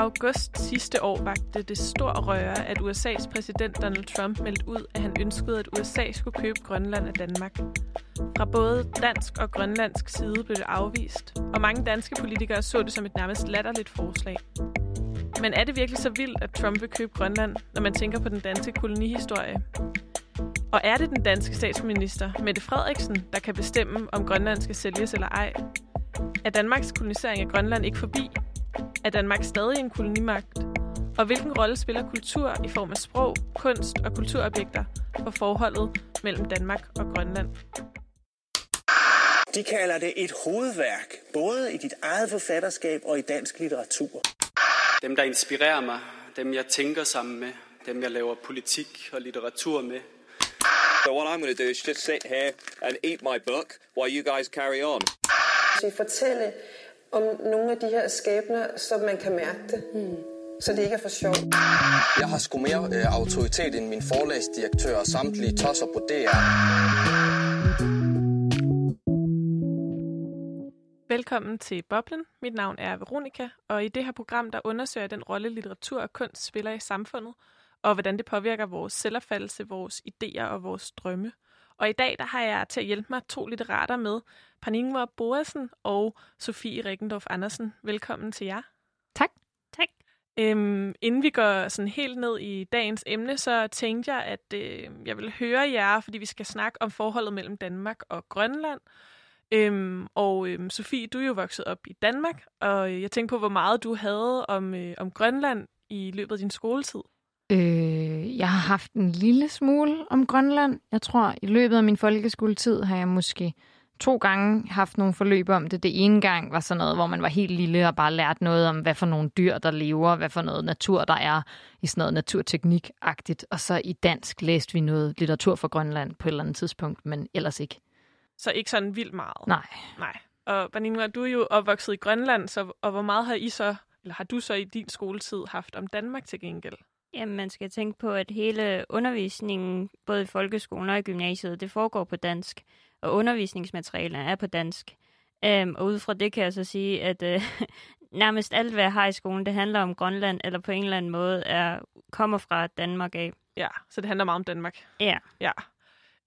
august sidste år vagte det stor røre, at USA's præsident Donald Trump meldte ud, at han ønskede, at USA skulle købe Grønland af Danmark. Fra både dansk og grønlandsk side blev det afvist, og mange danske politikere så det som et nærmest latterligt forslag. Men er det virkelig så vildt, at Trump vil købe Grønland, når man tænker på den danske kolonihistorie? Og er det den danske statsminister, Mette Frederiksen, der kan bestemme, om Grønland skal sælges eller ej? Er Danmarks kolonisering af Grønland ikke forbi? Er Danmark stadig en kolonimagt? Og hvilken rolle spiller kultur i form af sprog, kunst og kulturobjekter for forholdet mellem Danmark og Grønland? De kalder det et hovedværk, både i dit eget forfatterskab og i dansk litteratur. Dem, der inspirerer mig, dem jeg tænker sammen med, dem jeg laver politik og litteratur med. So what I'm going to do is just sit here and eat my book while you guys carry on. Så fortælle om nogle af de her skæbner, så man kan mærke det. Hmm. Så det ikke er for sjovt. Jeg har sgu mere øh, autoritet end min forlagsdirektør og samtlige tosser på DR. Velkommen til Boblen. Mit navn er Veronika, og i det her program der undersøger jeg den rolle, litteratur og kunst spiller i samfundet, og hvordan det påvirker vores selvopfattelse, vores idéer og vores drømme. Og i dag der har jeg til at hjælpe mig to litterater med, Perningvar Boasen og Sofie Rikkendorf Andersen. Velkommen til jer. Tak. Tak. Øhm, inden vi går sådan helt ned i dagens emne, så tænkte jeg, at øh, jeg vil høre jer, fordi vi skal snakke om forholdet mellem Danmark og Grønland. Øhm, og øhm, Sofie, du er jo vokset op i Danmark, og jeg tænkte på, hvor meget du havde om, øh, om Grønland i løbet af din skoletid. Øh, jeg har haft en lille smule om Grønland. Jeg tror, i løbet af min folkeskoletid har jeg måske to gange haft nogle forløb om det. Det ene gang var sådan noget, hvor man var helt lille og bare lærte noget om, hvad for nogle dyr, der lever, hvad for noget natur, der er i sådan noget naturteknik-agtigt. Og så i dansk læste vi noget litteratur for Grønland på et eller andet tidspunkt, men ellers ikke. Så ikke sådan vildt meget? Nej. Nej. Og Banina, du er jo opvokset i Grønland, så, og hvor meget har I så, eller har du så i din skoletid haft om Danmark til gengæld? Jamen, man skal tænke på, at hele undervisningen, både i folkeskolen og i gymnasiet, det foregår på dansk, og undervisningsmaterialerne er på dansk. Um, og ud fra det kan jeg så sige, at uh, nærmest alt, hvad jeg har i skolen, det handler om Grønland, eller på en eller anden måde er, kommer fra Danmark af. Ja, så det handler meget om Danmark. Ja. Ja.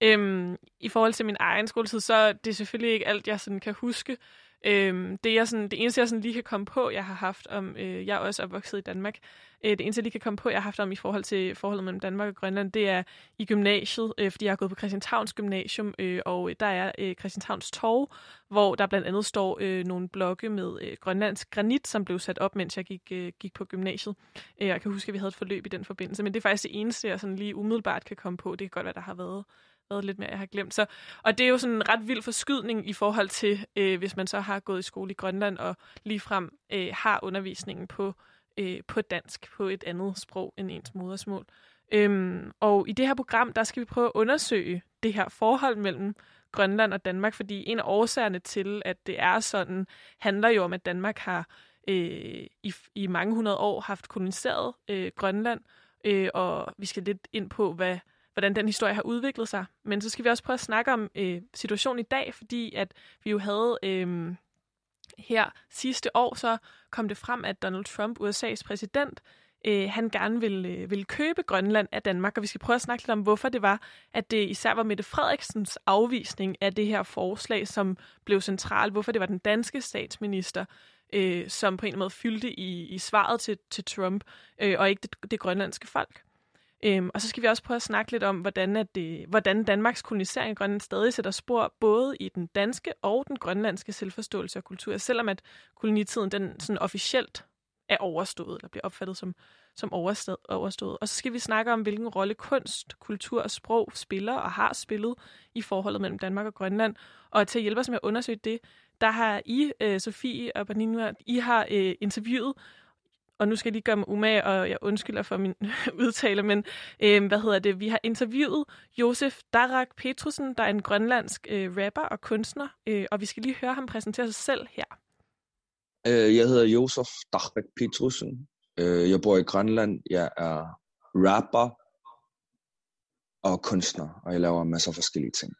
Øhm, I forhold til min egen skoletid, så er det selvfølgelig ikke alt, jeg sådan kan huske. Øhm, det, jeg sådan, det eneste, jeg sådan lige kan komme på, jeg har haft om, øh, jeg er også opvokset i Danmark, øh, det eneste, jeg lige kan komme på, jeg har haft om i forhold til forholdet mellem Danmark og Grønland, det er i gymnasiet, øh, fordi jeg har gået på Christianshavns Gymnasium, øh, og der er øh, Christianshavns Torv, hvor der blandt andet står øh, nogle blokke med øh, grønlandsk granit, som blev sat op, mens jeg gik, øh, gik på gymnasiet. Øh, jeg kan huske, at vi havde et forløb i den forbindelse, men det er faktisk det eneste, jeg sådan lige umiddelbart kan komme på. Det kan godt være, der har været været lidt mere, jeg har glemt. Så, og det er jo sådan en ret vild forskydning i forhold til, øh, hvis man så har gået i skole i Grønland og ligefrem øh, har undervisningen på, øh, på dansk, på et andet sprog end ens modersmål. Øhm, og i det her program, der skal vi prøve at undersøge det her forhold mellem Grønland og Danmark, fordi en af årsagerne til, at det er sådan, handler jo om, at Danmark har øh, i, i mange hundrede år haft koloniseret øh, Grønland, øh, og vi skal lidt ind på, hvad hvordan den historie har udviklet sig. Men så skal vi også prøve at snakke om øh, situationen i dag, fordi at vi jo havde øh, her sidste år, så kom det frem, at Donald Trump, USA's præsident, øh, han gerne ville, øh, ville købe Grønland af Danmark, og vi skal prøve at snakke lidt om, hvorfor det var, at det især var Mette Frederiksens afvisning af det her forslag, som blev central, hvorfor det var den danske statsminister, øh, som på en måde fyldte i, i svaret til, til Trump, øh, og ikke det, det grønlandske folk. Øhm, og så skal vi også prøve at snakke lidt om, hvordan, at det, hvordan Danmarks kolonisering af Grønland stadig sætter spor både i den danske og den grønlandske selvforståelse og kultur, selvom at kolonitiden den sådan officielt er overstået, eller bliver opfattet som, som overstået, overstået. Og så skal vi snakke om, hvilken rolle kunst, kultur og sprog spiller og har spillet i forholdet mellem Danmark og Grønland. Og til at hjælpe os med at undersøge det, der har I, øh, Sofie og Bernina, I har øh, interviewet og nu skal jeg lige gøre mig umage, og jeg undskylder for min udtale, men øh, hvad hedder det? Vi har interviewet Josef Darak Petrusen, der er en grønlandsk øh, rapper og kunstner, øh, og vi skal lige høre ham præsentere sig selv her. Øh, jeg hedder Josef Darak Petrusen. Øh, jeg bor i Grønland. Jeg er rapper og kunstner, og jeg laver masser af forskellige ting.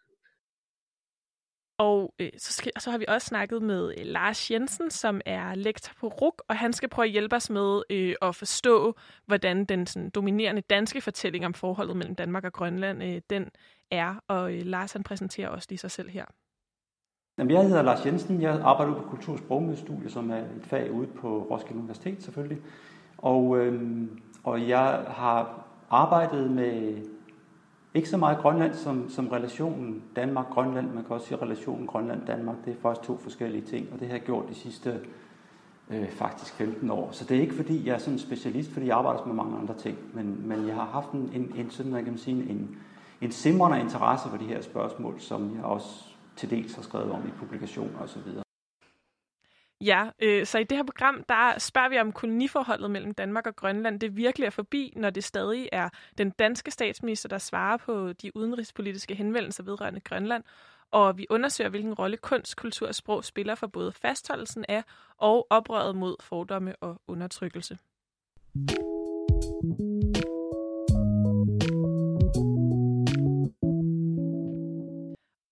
Og øh, så, skal, så har vi også snakket med øh, Lars Jensen, som er lektor på RUK, og han skal prøve at hjælpe os med øh, at forstå, hvordan den sådan, dominerende danske fortælling om forholdet mellem Danmark og Grønland, øh, den er. Og øh, Lars han præsenterer også lige sig selv her. Jamen, jeg hedder Lars Jensen. Jeg arbejder ude på Kultur- og Sprogmødestudie, som er et fag ude på Roskilde Universitet selvfølgelig. Og, øh, og jeg har arbejdet med ikke så meget Grønland som, som relationen Danmark-Grønland. Man kan også sige relationen Grønland-Danmark. Det er faktisk to forskellige ting, og det har jeg gjort de sidste øh, faktisk 15 år. Så det er ikke fordi, jeg er sådan en specialist, fordi jeg arbejder med mange andre ting. Men, men jeg har haft en, en, en sådan, man kan sige, en, en simrende interesse for de her spørgsmål, som jeg også til dels har skrevet om i publikationer osv. Ja, øh, så i det her program, der spørger vi om koloniforholdet mellem Danmark og Grønland. Det virkelig er forbi, når det stadig er den danske statsminister, der svarer på de udenrigspolitiske henvendelser vedrørende Grønland. Og vi undersøger, hvilken rolle kunst, kultur og sprog spiller for både fastholdelsen af og oprøret mod fordomme og undertrykkelse.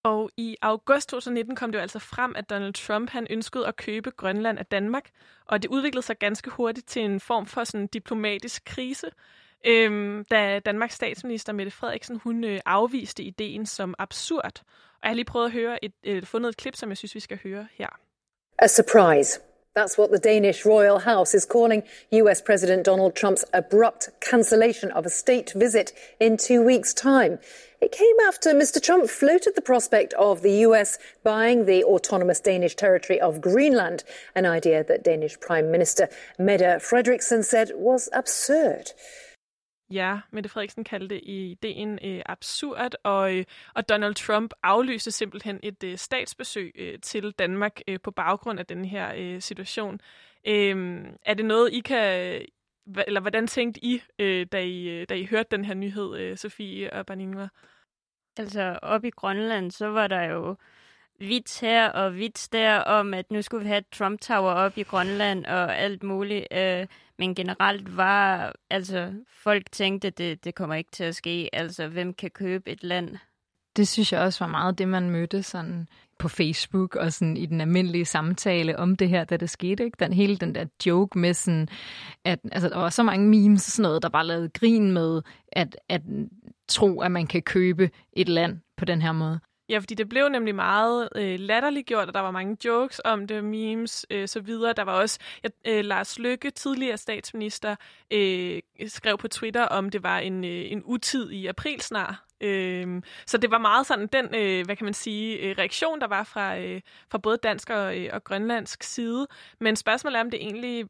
Og i august 2019 kom det jo altså frem, at Donald Trump han ønskede at købe Grønland af Danmark, og det udviklede sig ganske hurtigt til en form for sådan diplomatisk krise, øhm, da Danmarks statsminister Mette Frederiksen hun øh, afviste ideen som absurd. Og jeg har lige prøvet at høre et, øh, fundet et klip, som jeg synes, vi skal høre her. A surprise. That's what the Danish royal house is calling US President Donald Trump's abrupt cancellation of a state visit in two weeks' time. It came after Mr. Trump floated the prospect of the US buying the autonomous Danish territory of Greenland, an idea that Danish Prime Minister Mette Frederiksen said was absurd. Ja, Mette Frederiksen kaldte ideen øh, absurd, og, øh, og Donald Trump aflyste simpelthen et øh, statsbesøg øh, til Danmark øh, på baggrund af den her øh, situation. Øh, er det noget, I kan... Eller hvordan tænkte I, øh, da I, øh, da I hørte den her nyhed, øh, Sofie og Baningua? Altså, op i Grønland, så var der jo vits her og vits der om, at nu skulle vi have Trump Tower op i Grønland og alt muligt. Øh, men generelt var, altså, folk tænkte, at det, det kommer ikke til at ske. Altså, hvem kan købe et land? Det synes jeg også var meget det, man mødte sådan på Facebook og sådan i den almindelige samtale om det her, da det skete. Ikke? Den, hele den der joke med sådan, at altså, der var så mange memes og sådan noget, der bare lavede grin med at, at tro, at man kan købe et land på den her måde. Ja, fordi det blev nemlig meget øh, latterliggjort, og der var mange jokes om det, memes øh, så videre. Der var også øh, Lars Lykke, tidligere statsminister, øh, skrev på Twitter, om det var en, øh, en utid i april snart. Øh, så det var meget sådan den, øh, hvad kan man sige, øh, reaktion, der var fra, øh, fra både dansk og, øh, og grønlandsk side. Men spørgsmålet er, om det egentlig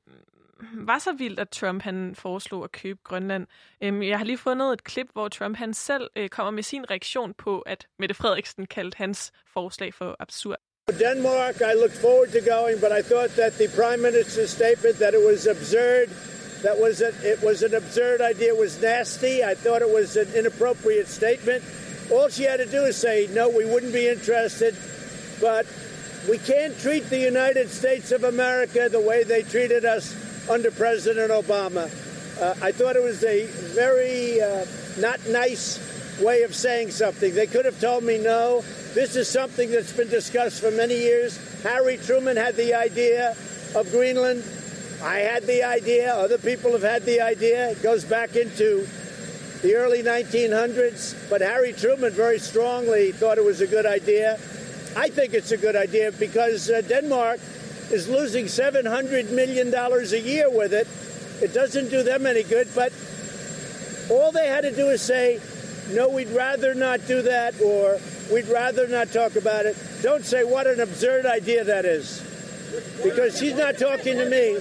var så vildt, at Trump han foreslog at købe Grønland. Øhm, jeg har lige fundet et klip, hvor Trump han selv øh, kommer med sin reaktion på, at Mette Frederiksen kaldte hans forslag for absurd. Denmark, I looked forward to going, but I thought that the Prime Minister's statement that it was absurd, that was a, it was an absurd idea, it was nasty. I thought it was an inappropriate statement. All she had to do is say, no, we wouldn't be interested, but we can't treat the United States of America the way they treated us under President Obama. Uh, I thought it was a very uh, not nice way of saying something. They could have told me no. This is something that's been discussed for many years. Harry Truman had the idea of Greenland. I had the idea. Other people have had the idea. It goes back into the early 1900s. But Harry Truman very strongly thought it was a good idea. I think it's a good idea because uh, Denmark is losing $700 million a year with it. It doesn't do them any good, but all they had to do is say, no, we'd rather not do that, or we'd rather not talk about it. Don't say what an absurd idea that is. Because she's not talking to me.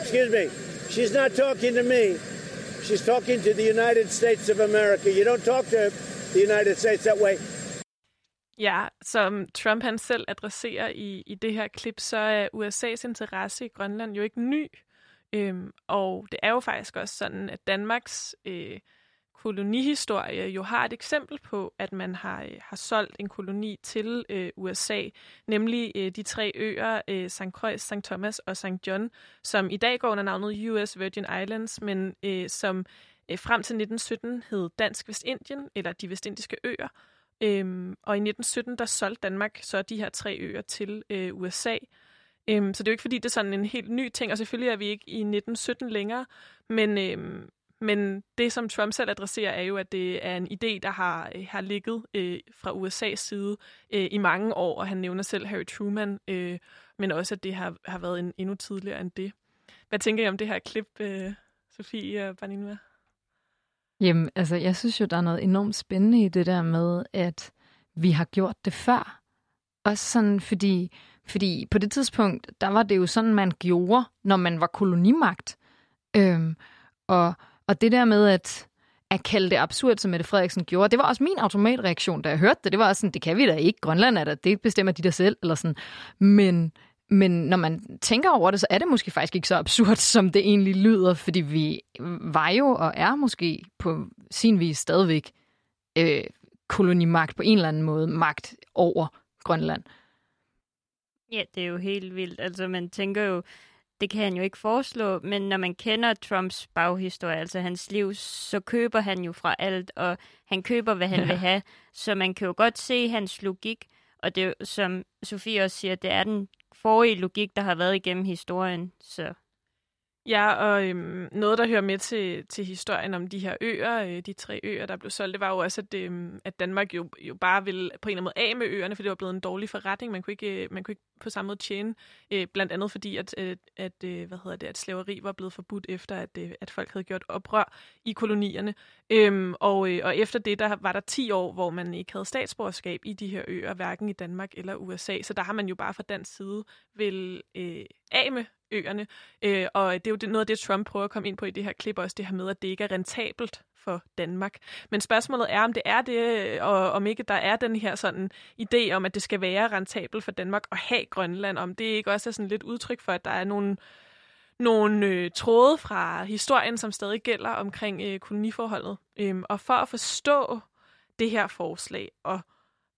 Excuse me. She's not talking to me. She's talking to the United States of America. You don't talk to the United States that way. Ja, som Trump han selv adresserer i, i det her klip, så er USA's interesse i Grønland jo ikke ny. Øhm, og det er jo faktisk også sådan, at Danmarks øh, kolonihistorie jo har et eksempel på, at man har, øh, har solgt en koloni til øh, USA, nemlig øh, de tre øer, øh, St. Croix, St. Thomas og St. John, som i dag går under navnet US Virgin Islands, men øh, som øh, frem til 1917 hed Dansk Vestindien, eller de Vestindiske Øer, Øhm, og i 1917, der solgte Danmark så de her tre øer til øh, USA. Øhm, så det er jo ikke, fordi det er sådan en helt ny ting, og selvfølgelig er vi ikke i 1917 længere, men, øhm, men det, som Trump selv adresserer, er jo, at det er en idé, der har, øh, har ligget øh, fra USA's side øh, i mange år, og han nævner selv Harry Truman, øh, men også, at det har, har været en, endnu tidligere end det. Hvad tænker I om det her klip, øh, Sofie og Banina? Jamen, altså, jeg synes jo, der er noget enormt spændende i det der med, at vi har gjort det før. Også sådan, fordi, fordi på det tidspunkt, der var det jo sådan, man gjorde, når man var kolonimagt. Øhm, og, og det der med, at, at kalde det absurd, som Mette Frederiksen gjorde, det var også min automatreaktion, da jeg hørte det. Det var også sådan, det kan vi da ikke. Grønland er der, det bestemmer de der selv, eller sådan. Men, men når man tænker over det, så er det måske faktisk ikke så absurd, som det egentlig lyder, fordi vi var jo og er måske på sin vis stadigvæk øh, kolonimagt på en eller anden måde, magt over Grønland. Ja, det er jo helt vildt. Altså, man tænker jo, det kan han jo ikke foreslå, men når man kender Trumps baghistorie, altså hans liv, så køber han jo fra alt, og han køber, hvad han ja. vil have. Så man kan jo godt se hans logik, og det som Sofie også siger, det er den forrige logik, der har været igennem historien. Så Ja, og øhm, noget, der hører med til, til historien om de her øer, øh, de tre øer, der blev solgt, det var jo også, at, øhm, at Danmark jo, jo bare ville på en eller anden måde af med øerne, for det var blevet en dårlig forretning. Man kunne ikke, øh, man kunne ikke på samme måde tjene, øh, blandt andet fordi, at, øh, at, øh, hvad hedder det, at slaveri var blevet forbudt efter, at, øh, at folk havde gjort oprør i kolonierne. Øhm, og, øh, og efter det, der var der 10 år, hvor man ikke havde statsborgerskab i de her øer, hverken i Danmark eller USA. Så der har man jo bare fra dansk side vil øh, af med øerne. Øh, og det er jo det, noget af det, Trump prøver at komme ind på i det her klip, også det her med, at det ikke er rentabelt for Danmark. Men spørgsmålet er, om det er det, øh, og om ikke der er den her sådan idé om, at det skal være rentabelt for Danmark at have Grønland, om det ikke også er sådan lidt udtryk for, at der er nogle nogle øh, tråde fra historien, som stadig gælder omkring øh, koloniforholdet. Øhm, og for at forstå det her forslag og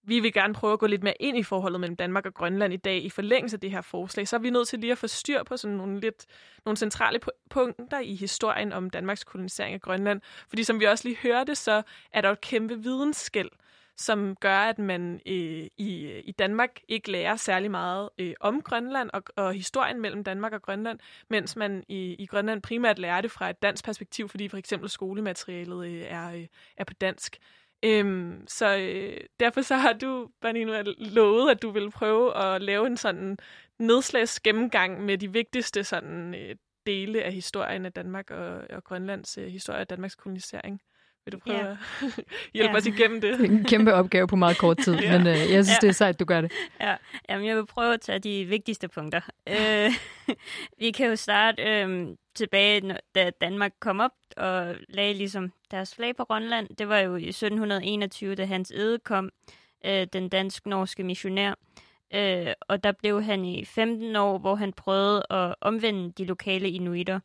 vi vil gerne prøve at gå lidt mere ind i forholdet mellem Danmark og Grønland i dag i forlængelse af det her forslag, så er vi nødt til lige at få styr på sådan nogle lidt nogle centrale punkter i historien om Danmarks kolonisering af Grønland. Fordi som vi også lige hørte, så er der et kæmpe vidensskæld, som gør, at man øh, i, i Danmark ikke lærer særlig meget øh, om Grønland og, og historien mellem Danmark og Grønland, mens man i, i Grønland primært lærer det fra et dansk perspektiv, fordi for eksempel skolematerialet øh, er, øh, er på dansk. Øhm, så øh, derfor så har du, Bernino, lovet, at du vil prøve at lave en sådan nedslags gennemgang med de vigtigste sådan, øh, dele af historien af Danmark og, og Grønlands øh, historie af Danmarks kolonisering. Vil du prøve ja. at hjælpe ja. os igennem det? Det er en kæmpe opgave på meget kort tid, ja. men øh, jeg synes, ja. det er sejt, du gør det. Ja, Jamen, jeg vil prøve at tage de vigtigste punkter. øh, vi kan jo starte øh, tilbage, da Danmark kom op og lagde ligesom deres flag på Grønland. Det var jo i 1721, da Hans Ede kom, øh, den dansk-norske missionær. Øh, og der blev han i 15 år, hvor han prøvede at omvende de lokale inuitter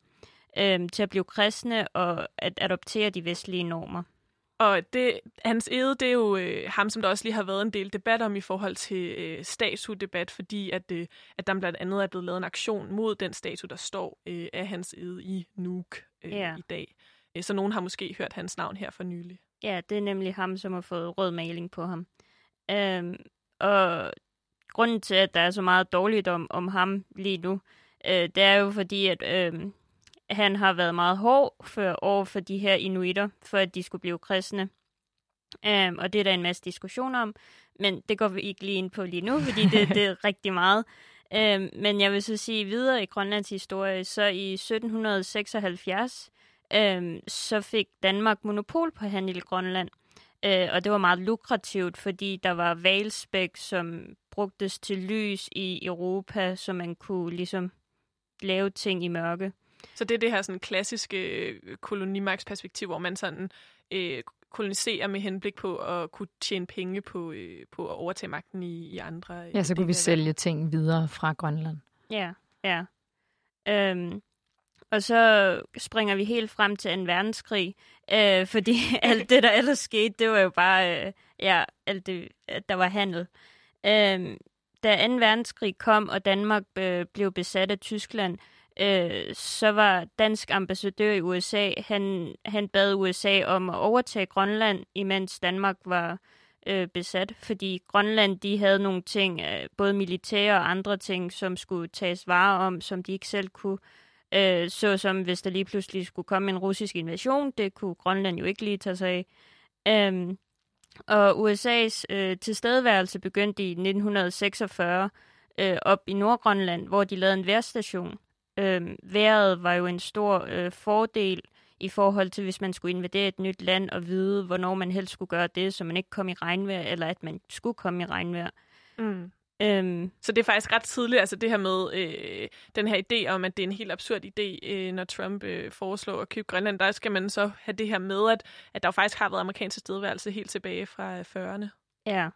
øh, til at blive kristne og at adoptere de vestlige normer. Og det, hans ede, det er jo øh, ham, som der også lige har været en del debat om i forhold til øh, statuedebat, fordi at, øh, at der blandt andet er blevet lavet en aktion mod den statue, der står øh, af hans ede i Nuuk øh, ja. i dag. Øh, så nogen har måske hørt hans navn her for nylig. Ja, det er nemlig ham, som har fået rød maling på ham. Øhm, og grunden til, at der er så meget dårligt om, om ham lige nu, øh, det er jo fordi, at øh, han har været meget hård for, over for de her inuitter, for at de skulle blive kristne. Um, og det er der en masse diskussioner om, men det går vi ikke lige ind på lige nu, fordi det, det er rigtig meget. Um, men jeg vil så sige videre i Grønlands historie, så i 1776, um, så fik Danmark monopol på handel i Grønland. Uh, og det var meget lukrativt, fordi der var valspæk, som brugtes til lys i Europa, så man kunne ligesom lave ting i mørke. Så det er det her sådan klassiske øh, kolonimagtsperspektiv, hvor man sådan øh, koloniserer med henblik på at kunne tjene penge på, øh, på at overtage magten i, i andre... Ja, så kunne vi sælge ting videre fra Grønland. Ja, ja. Øhm, og så springer vi helt frem til en verdenskrig, øh, fordi alt det, der ellers skete, det var jo bare, øh, ja, alt det, der var handel. Øh, da 2. verdenskrig kom, og Danmark øh, blev besat af Tyskland, øh, Øh, så var dansk ambassadør i USA, han, han bad USA om at overtage Grønland, imens Danmark var øh, besat, fordi Grønland de havde nogle ting, øh, både militære og andre ting, som skulle tages vare om, som de ikke selv kunne. Øh, så som hvis der lige pludselig skulle komme en russisk invasion, det kunne Grønland jo ikke lige tage sig af. Øhm, og USA's øh, tilstedeværelse begyndte i 1946 øh, op i Nordgrønland, hvor de lavede en værstation. Øh, vejret var jo en stor øh, fordel i forhold til, hvis man skulle invadere et nyt land og vide, hvornår man helst skulle gøre det, så man ikke kom i regnvejr, eller at man skulle komme i regnvejr. Mm. Øhm. Så det er faktisk ret tidligt, altså det her med øh, den her idé om, at det er en helt absurd idé, øh, når Trump øh, foreslår at købe Grønland. Der skal man så have det her med, at, at der faktisk har været amerikansk stedværelse helt tilbage fra 40'erne. Ja.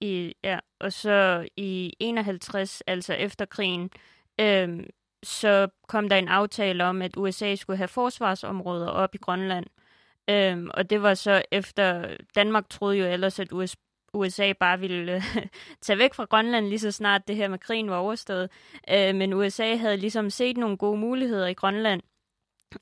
I, ja, og så i 51, altså efter krigen, øh, så kom der en aftale om, at USA skulle have forsvarsområder op i Grønland. Øhm, og det var så efter, Danmark troede jo ellers, at US, USA bare ville øh, tage væk fra Grønland lige så snart det her med krigen var overstået. Øh, men USA havde ligesom set nogle gode muligheder i Grønland.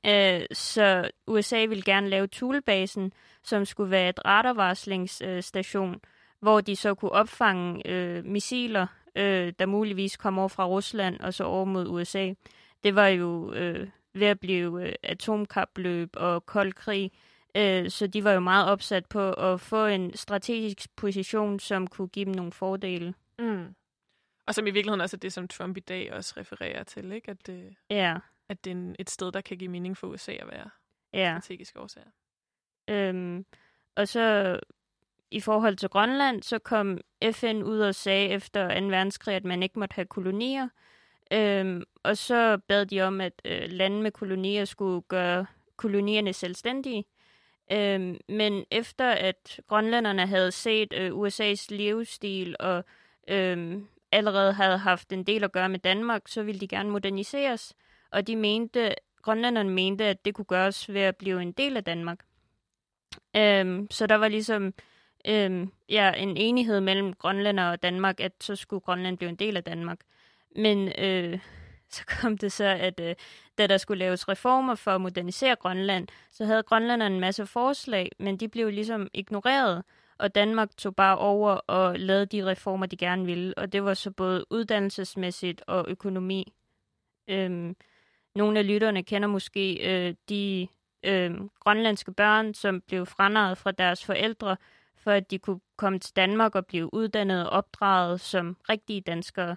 Øh, så USA ville gerne lave Thulebasen, som skulle være et radarvarslingsstation, øh, hvor de så kunne opfange øh, missiler øh, der muligvis kom over fra Rusland og så over mod USA. Det var jo øh, ved at blive øh, atomkapløb og kold krig, øh, så de var jo meget opsat på at få en strategisk position, som kunne give dem nogle fordele. Mm. Og som i virkeligheden også er det, som Trump i dag også refererer til, ikke? At, det, ja. at det er et sted, der kan give mening for USA at være ja. strategiske årsager. Øhm, og så i forhold til Grønland, så kom FN ud og sagde efter 2. verdenskrig, at man ikke måtte have kolonier. Øhm, og så bad de om, at øh, lande med kolonier skulle gøre kolonierne selvstændige. Øhm, men efter at grønlænderne havde set øh, USA's livsstil og øhm, allerede havde haft en del at gøre med Danmark, så ville de gerne moderniseres. Og de mente, grønlænderne mente, at det kunne gøres ved at blive en del af Danmark. Øhm, så der var ligesom øh, ja, en enighed mellem Grønland og Danmark, at så skulle Grønland blive en del af Danmark. Men øh, så kom det så, at øh, da der skulle laves reformer for at modernisere Grønland, så havde grønlænderne en masse forslag, men de blev ligesom ignoreret, og Danmark tog bare over og lavede de reformer, de gerne ville, og det var så både uddannelsesmæssigt og økonomi. Øhm, nogle af lytterne kender måske øh, de øh, grønlandske børn, som blev franaret fra deres forældre, for at de kunne komme til Danmark og blive uddannet og opdraget som rigtige danskere.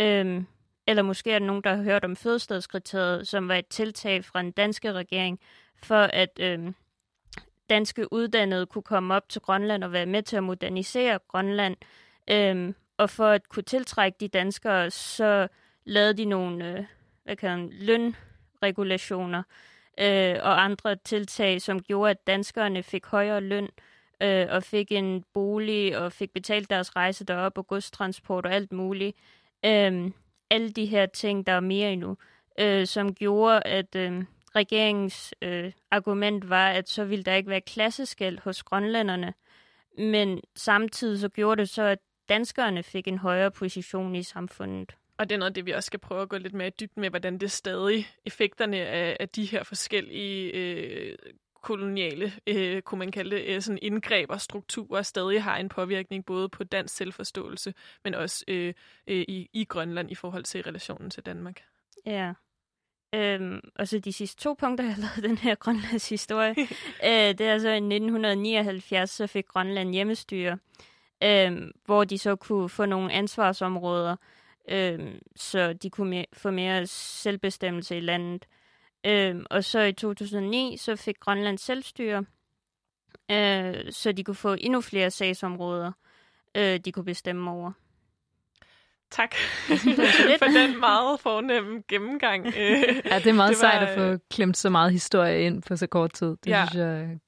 Øhm, eller måske er der nogen, der har hørt om fødestedskriteriet, som var et tiltag fra den danske regering, for at øhm, danske uddannede kunne komme op til Grønland og være med til at modernisere Grønland. Øhm, og for at kunne tiltrække de danskere, så lavede de nogle øh, hvad kan man, lønregulationer øh, og andre tiltag, som gjorde, at danskerne fik højere løn øh, øh, og fik en bolig og fik betalt deres rejse derop og godstransport og alt muligt. Øh, alle de her ting, der er mere endnu, øh, som gjorde, at øh, regeringens øh, argument var, at så ville der ikke være klasseskæld hos grønlænderne. Men samtidig så gjorde det så, at danskerne fik en højere position i samfundet. Og det er noget det, vi også skal prøve at gå lidt mere i dybden med, hvordan det stadig effekterne af, af de her forskellige øh, koloniale, øh, kunne man kalde det, øh, sådan indgreb og strukturer stadig har en påvirkning både på dansk selvforståelse, men også øh, øh, i, i Grønland i forhold til relationen til Danmark. Ja. Øhm, og så de sidste to punkter, jeg har lavet den her Grønlands historie. øh, det er så i 1979, så fik Grønland hjemmestyre, øh, hvor de så kunne få nogle ansvarsområder, øh, så de kunne me- få mere selvbestemmelse i landet. Øh, og så i 2009, så fik Grønland selvstyre, øh, så de kunne få endnu flere sagsområder, øh, de kunne bestemme over. Tak for den meget fornemme gennemgang. ja, det er meget det var, sejt at få klemt så meget historie ind på så kort tid. Det ja. synes jeg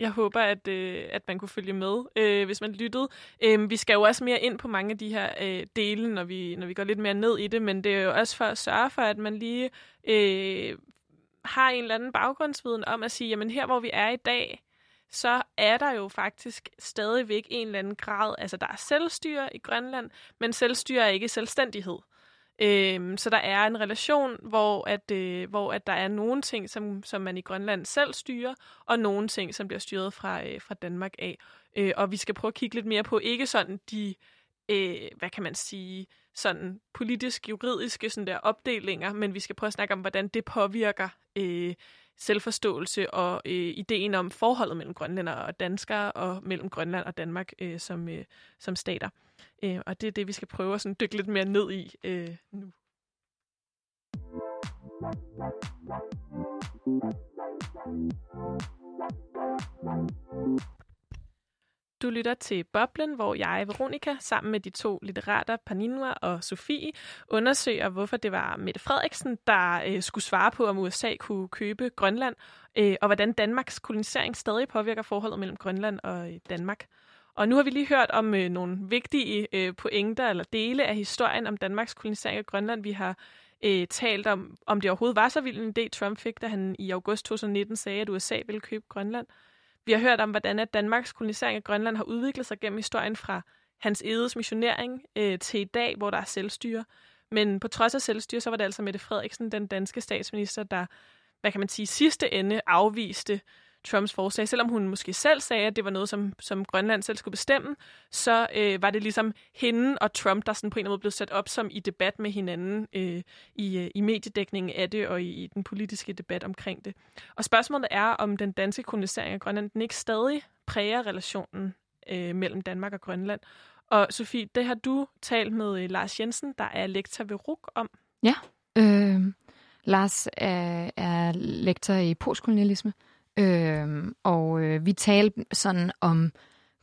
jeg håber, at, øh, at man kunne følge med, øh, hvis man lyttede. Øh, vi skal jo også mere ind på mange af de her øh, dele, når vi, når vi går lidt mere ned i det, men det er jo også for at sørge for, at man lige øh, har en eller anden baggrundsviden om at sige, jamen her hvor vi er i dag, så er der jo faktisk stadigvæk en eller anden grad, altså der er selvstyre i Grønland, men selvstyre er ikke selvstændighed. Øhm, så der er en relation, hvor, at, øh, hvor at der er nogle ting, som, som man i Grønland selv styrer, og nogle ting, som bliver styret fra, øh, fra Danmark af. Øh, og vi skal prøve at kigge lidt mere på, ikke sådan de, øh, hvad kan man sige, sådan politisk-juridiske sådan der opdelinger, men vi skal prøve at snakke om, hvordan det påvirker øh, selvforståelse og øh, ideen om forholdet mellem grønlænder og danskere, og mellem Grønland og Danmark øh, som, øh, som stater. Øh, og det er det, vi skal prøve at sådan dykke lidt mere ned i øh, nu. Du lytter til Boblen, hvor jeg, Veronika, sammen med de to litterater, Paninua og Sofie, undersøger, hvorfor det var Mette Frederiksen, der øh, skulle svare på, om USA kunne købe Grønland, øh, og hvordan Danmarks kolonisering stadig påvirker forholdet mellem Grønland og øh, Danmark. Og nu har vi lige hørt om øh, nogle vigtige øh, pointer eller dele af historien om Danmarks kolonisering af Grønland. Vi har øh, talt om, om det overhovedet var så vild en idé, Trump fik, da han i august 2019 sagde, at USA ville købe Grønland. Vi har hørt om, hvordan at Danmarks kolonisering af Grønland har udviklet sig gennem historien fra hans edes missionering øh, til i dag, hvor der er selvstyre. Men på trods af selvstyre, så var det altså Mette Frederiksen, den danske statsminister, der, hvad kan man sige, sidste ende afviste Trumps forslag. Selvom hun måske selv sagde, at det var noget, som, som Grønland selv skulle bestemme, så øh, var det ligesom hende og Trump, der sådan på en eller anden måde blev sat op som i debat med hinanden øh, i, øh, i mediedækningen af det og i, i den politiske debat omkring det. Og spørgsmålet er, om den danske kolonisering af Grønland den ikke stadig præger relationen øh, mellem Danmark og Grønland. Og Sofie, det har du talt med øh, Lars Jensen, der er lektor ved RUK om. Ja, øh, Lars er, er lektor i postkolonialisme, Øh, og øh, vi talte sådan om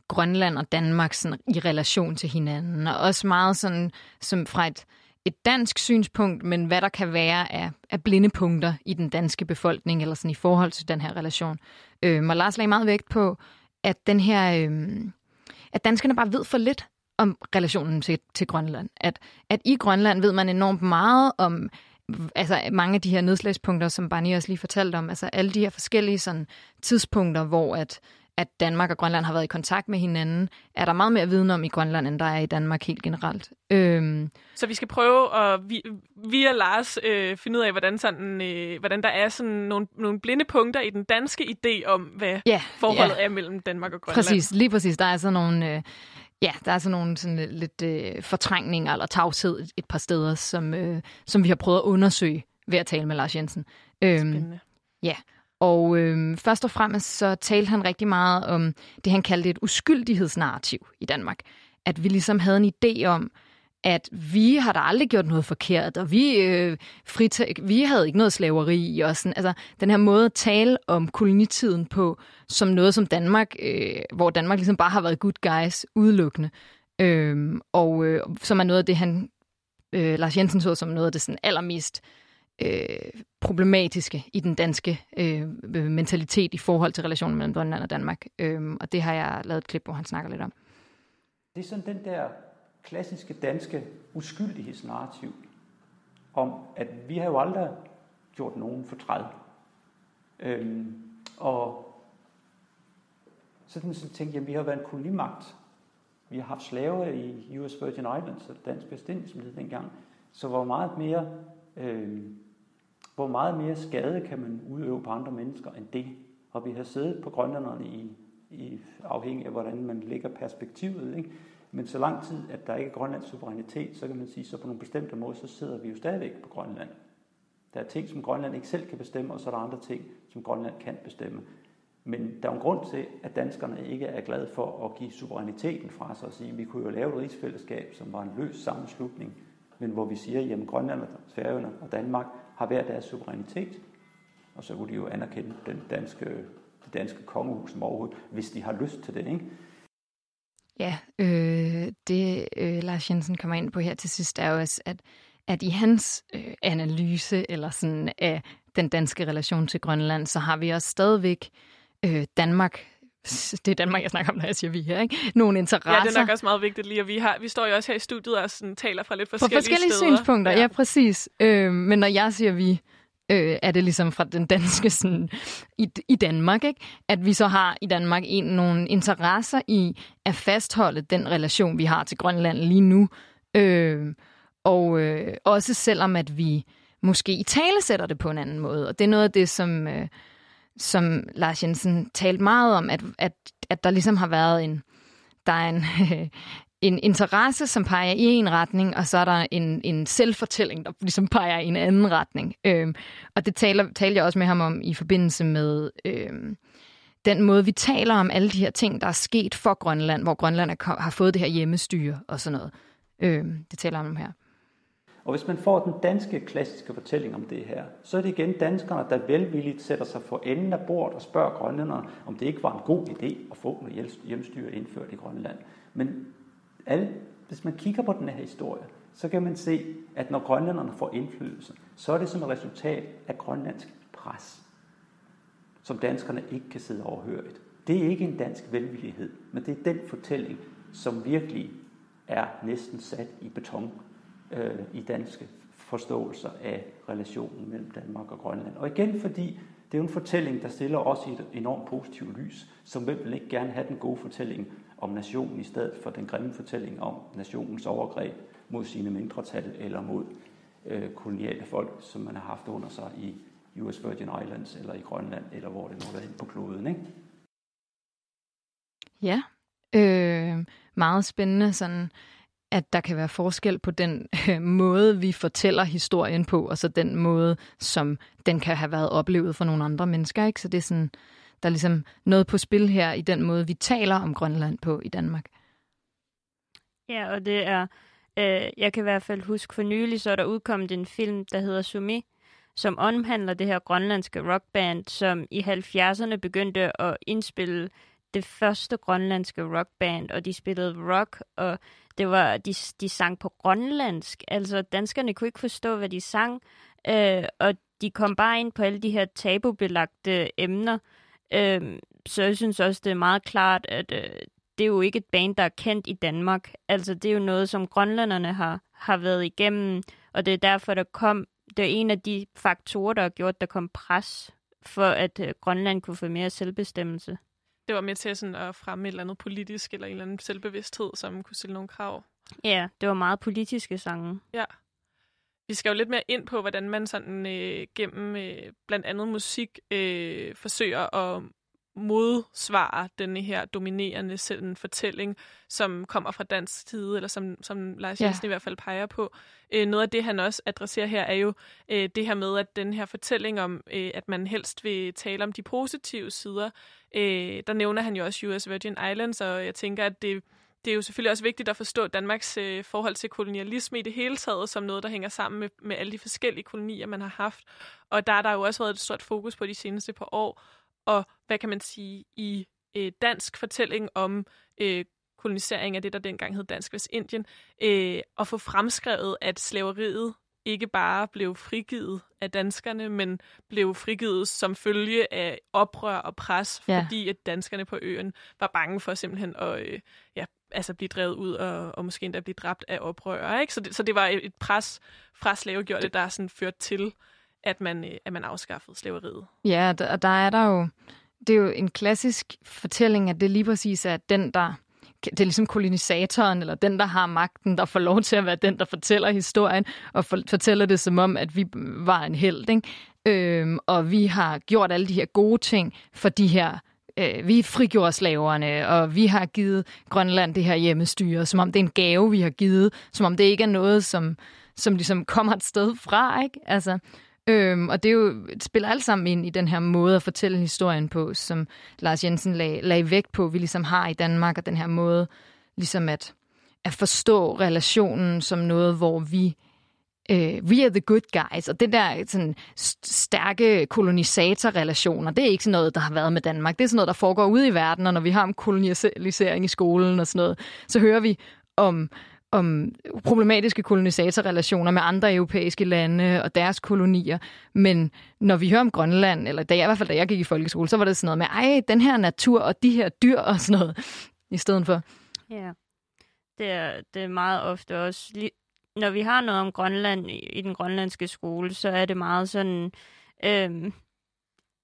Grønland og Danmark sådan, i relation til hinanden, og også meget sådan som fra et, et dansk synspunkt, men hvad der kan være af, af blinde punkter i den danske befolkning, eller sådan i forhold til den her relation. Øh, og Lars lagde meget vægt på, at den her, øh, at danskerne bare ved for lidt om relationen til, til Grønland. At, at i Grønland ved man enormt meget om altså mange af de her nedslagspunkter, som Barney også lige fortalte om, altså alle de her forskellige sådan, tidspunkter, hvor at, at Danmark og Grønland har været i kontakt med hinanden, er der meget mere viden om i Grønland, end der er i Danmark helt generelt. Øhm. Så vi skal prøve at via Lars øh, finde ud af, hvordan, sådan, øh, hvordan der er sådan nogle, nogle blinde punkter i den danske idé om, hvad ja, forholdet ja. er mellem Danmark og Grønland. Præcis, lige præcis. Der er sådan nogle... Øh, Ja, der er sådan nogle sådan lidt øh, fortrængninger eller tavshed et par steder, som, øh, som vi har prøvet at undersøge ved at tale med Lars Jensen. Øhm, Spændende. Ja, og øh, først og fremmest så talte han rigtig meget om det, han kaldte et uskyldighedsnarrativ i Danmark. At vi ligesom havde en idé om, at vi har da aldrig gjort noget forkert, og vi, øh, frita- vi havde ikke noget slaveri. Og sådan. Altså, den her måde at tale om kolonitiden på, som noget som Danmark, øh, hvor Danmark ligesom bare har været good guys udelukkende. Øh, og øh, som er noget af det, han, øh, Lars Jensen så som noget af det sådan allermest øh, problematiske i den danske øh, øh mentalitet i forhold til relationen mellem Grønland og Danmark. Øh, og det har jeg lavet et klip, hvor han snakker lidt om. Det er sådan den der klassiske danske uskyldighedsnarrativ om, at vi har jo aldrig gjort nogen for træd. Øhm, og så så tænkte jeg, at vi har været en kolonimagt. Vi har haft slaver i US Virgin Islands, og dansk bestemt, som det dengang. Så hvor meget mere, øh, hvor meget mere skade kan man udøve på andre mennesker end det? Og vi har siddet på grønlanderne i, i afhængig af, hvordan man lægger perspektivet. Ikke? Men så lang tid, at der ikke er Grønlands suverænitet, så kan man sige, så på nogle bestemte måder, så sidder vi jo stadigvæk på Grønland. Der er ting, som Grønland ikke selv kan bestemme, og så er der andre ting, som Grønland kan bestemme. Men der er en grund til, at danskerne ikke er glade for at give suveræniteten fra sig og sige, at vi kunne jo lave et rigsfællesskab, som var en løs sammenslutning, men hvor vi siger, at Grønland og Færøerne og Danmark har hver deres suverænitet, og så kunne de jo anerkende den danske, det danske kongehus som overhovedet, hvis de har lyst til det. Ikke? Ja, øh, det øh, Lars Jensen kommer ind på her til sidst er jo også, at, at i hans øh, analyse eller sådan af den danske relation til Grønland, så har vi også stadigvæk øh, Danmark det er Danmark, jeg snakker om, når jeg siger vi her, ikke? Nogle interesser. Ja, det er nok også meget vigtigt lige, at vi, har, vi står jo også her i studiet og sådan, taler fra lidt forskellige, På forskellige steder. synspunkter, ja, ja præcis. Øh, men når jeg siger vi, øh, er det ligesom fra den danske, sådan, i, i Danmark, ikke? at vi så har i Danmark en, nogle interesser i at fastholde den relation, vi har til Grønland lige nu. Øh, Og øh, også selvom at vi måske i tale sætter det på en anden måde. Og det er noget af det, som, øh, som Lars Jensen talte meget om, at, at, at der ligesom har været en, der er en, en interesse, som peger i en retning, og så er der en, en selvfortælling, der ligesom peger i en anden retning. Øhm, og det taler, taler jeg også med ham om i forbindelse med øhm, den måde, vi taler om alle de her ting, der er sket for Grønland, hvor Grønland er, har fået det her hjemmestyre og sådan noget. Øhm, det taler han om her. Og hvis man får den danske klassiske fortælling om det her, så er det igen danskerne, der velvilligt sætter sig for enden af bordet og spørger grønlænderne, om det ikke var en god idé at få noget hjemmestyre indført i Grønland. Men alle, hvis man kigger på den her historie, så kan man se, at når grønlænderne får indflydelse, så er det som et resultat af grønlandsk pres, som danskerne ikke kan sidde overhørigt. Det er ikke en dansk velvillighed, men det er den fortælling, som virkelig er næsten sat i beton øh, i danske forståelser af relationen mellem Danmark og Grønland. Og igen fordi det er jo en fortælling, der stiller os i et enormt positivt lys, som hvem vil ikke gerne have den gode fortælling om nationen i stedet for den grimme fortælling om nationens overgreb mod sine mindretal eller mod øh, koloniale folk, som man har haft under sig i US Virgin Islands eller i Grønland, eller hvor det nu er på kloden. Ikke? Ja, øh, meget spændende sådan at der kan være forskel på den øh, måde, vi fortæller historien på, og så den måde, som den kan have været oplevet for nogle andre mennesker. Ikke? Så det er sådan, der er ligesom noget på spil her i den måde, vi taler om Grønland på i Danmark. Ja, og det er, øh, jeg kan i hvert fald huske for nylig, så er der udkommet en film, der hedder Sumi, som omhandler det her grønlandske rockband, som i 70'erne begyndte at indspille det første grønlandske rockband, og de spillede rock, og det var, de, de sang på grønlandsk. Altså, danskerne kunne ikke forstå, hvad de sang, øh, og de kom bare ind på alle de her tabubelagte emner. Øh, så jeg synes også, det er meget klart, at øh, det er jo ikke et band, der er kendt i Danmark. Altså, det er jo noget, som grønlanderne har, har været igennem, og det er derfor, der kom, det er en af de faktorer, der har gjort, der kom pres for, at øh, Grønland kunne få mere selvbestemmelse det var med til sådan at fremme et eller andet politisk eller en eller anden selvbevidsthed, som kunne stille nogle krav. Ja, det var meget politiske sange. Ja. Vi skal jo lidt mere ind på, hvordan man sådan øh, gennem øh, blandt andet musik øh, forsøger at modsvare den her dominerende sådan, fortælling, som kommer fra dansk side, eller som, som Lars Jensen ja. i hvert fald peger på. Øh, noget af det, han også adresserer her, er jo øh, det her med, at den her fortælling om, øh, at man helst vil tale om de positive sider, øh, der nævner han jo også US Virgin Islands, og jeg tænker, at det, det er jo selvfølgelig også vigtigt at forstå Danmarks øh, forhold til kolonialisme i det hele taget, som noget, der hænger sammen med, med alle de forskellige kolonier, man har haft. Og der er der jo også været et stort fokus på de seneste par år, og hvad kan man sige, i øh, dansk fortælling om øh, kolonisering af det, der dengang hed Dansk Vestindien, øh, at få fremskrevet, at slaveriet ikke bare blev frigivet af danskerne, men blev frigivet som følge af oprør og pres, ja. fordi at danskerne på øen var bange for simpelthen at øh, ja, altså blive drevet ud og, og måske endda blive dræbt af oprør. Ikke? Så, det, så det var et pres fra slavegjorte, der sådan førte til, at man, øh, at man afskaffede slaveriet. Ja, og der er der jo, det er jo en klassisk fortælling, at det lige præcis er den, der det er ligesom kolonisatoren, eller den, der har magten, der får lov til at være den, der fortæller historien, og for, fortæller det som om, at vi var en held, ikke? Øhm, og vi har gjort alle de her gode ting for de her øh, vi frigjorde slaverne, og vi har givet Grønland det her hjemmestyre, som om det er en gave, vi har givet, som om det ikke er noget, som, som ligesom kommer et sted fra, ikke? Altså, Øhm, og det, er jo, det spiller alt sammen ind i den her måde at fortælle historien på, som Lars Jensen lag, lagde vægt på, vi ligesom har i Danmark, og den her måde ligesom at, at forstå relationen som noget, hvor vi øh, we are the good guys, og den der sådan, stærke kolonisatorrelationer, det er ikke sådan noget, der har været med Danmark. Det er sådan noget, der foregår ude i verden, og når vi har om kolonisering i skolen og sådan noget, så hører vi om om problematiske kolonisatorrelationer med andre europæiske lande og deres kolonier. Men når vi hører om Grønland, eller da jeg, i hvert fald da jeg gik i folkeskole, så var det sådan noget med, ej, den her natur og de her dyr og sådan noget, i stedet for. Ja, det er, det er meget ofte også, når vi har noget om Grønland i, i den grønlandske skole, så er det meget sådan, øhm,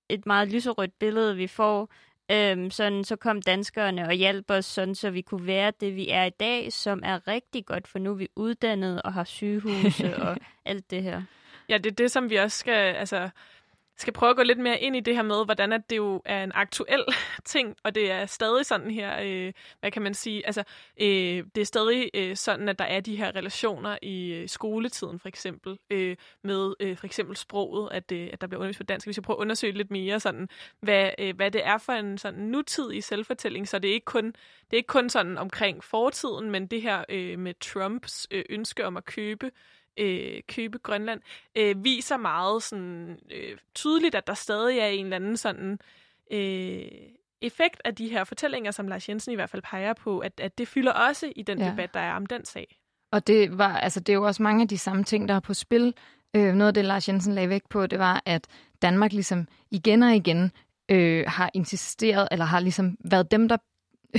et meget lyserødt billede, vi får, Øhm, sådan, så kom danskerne og hjalp os, sådan, så vi kunne være det, vi er i dag, som er rigtig godt, for nu er vi uddannet og har sygehuse og alt det her. Ja, det er det, som vi også skal, altså, skal prøve at gå lidt mere ind i det her med, hvordan at det jo er en aktuel ting, og det er stadig sådan her, øh, hvad kan man sige, altså øh, det er stadig øh, sådan, at der er de her relationer i øh, skoletiden for eksempel, øh, med øh, for eksempel sproget, at, øh, at der bliver undervist på dansk. Hvis jeg prøver at undersøge lidt mere sådan, hvad, øh, hvad det er for en sådan nutidig selvfortælling, så det er ikke kun, det er ikke kun sådan omkring fortiden, men det her øh, med Trumps øh, ønske om at købe øh, købe Grønland, øh, viser meget sådan, øh, tydeligt, at der stadig er en eller anden sådan øh, effekt af de her fortællinger, som Lars Jensen i hvert fald peger på, at, at det fylder også i den ja. debat, der er om den sag. Og det, var, altså, det er jo også mange af de samme ting, der er på spil. Øh, noget af det, Lars Jensen lagde vægt på, det var, at Danmark ligesom igen og igen øh, har insisteret, eller har ligesom været dem, der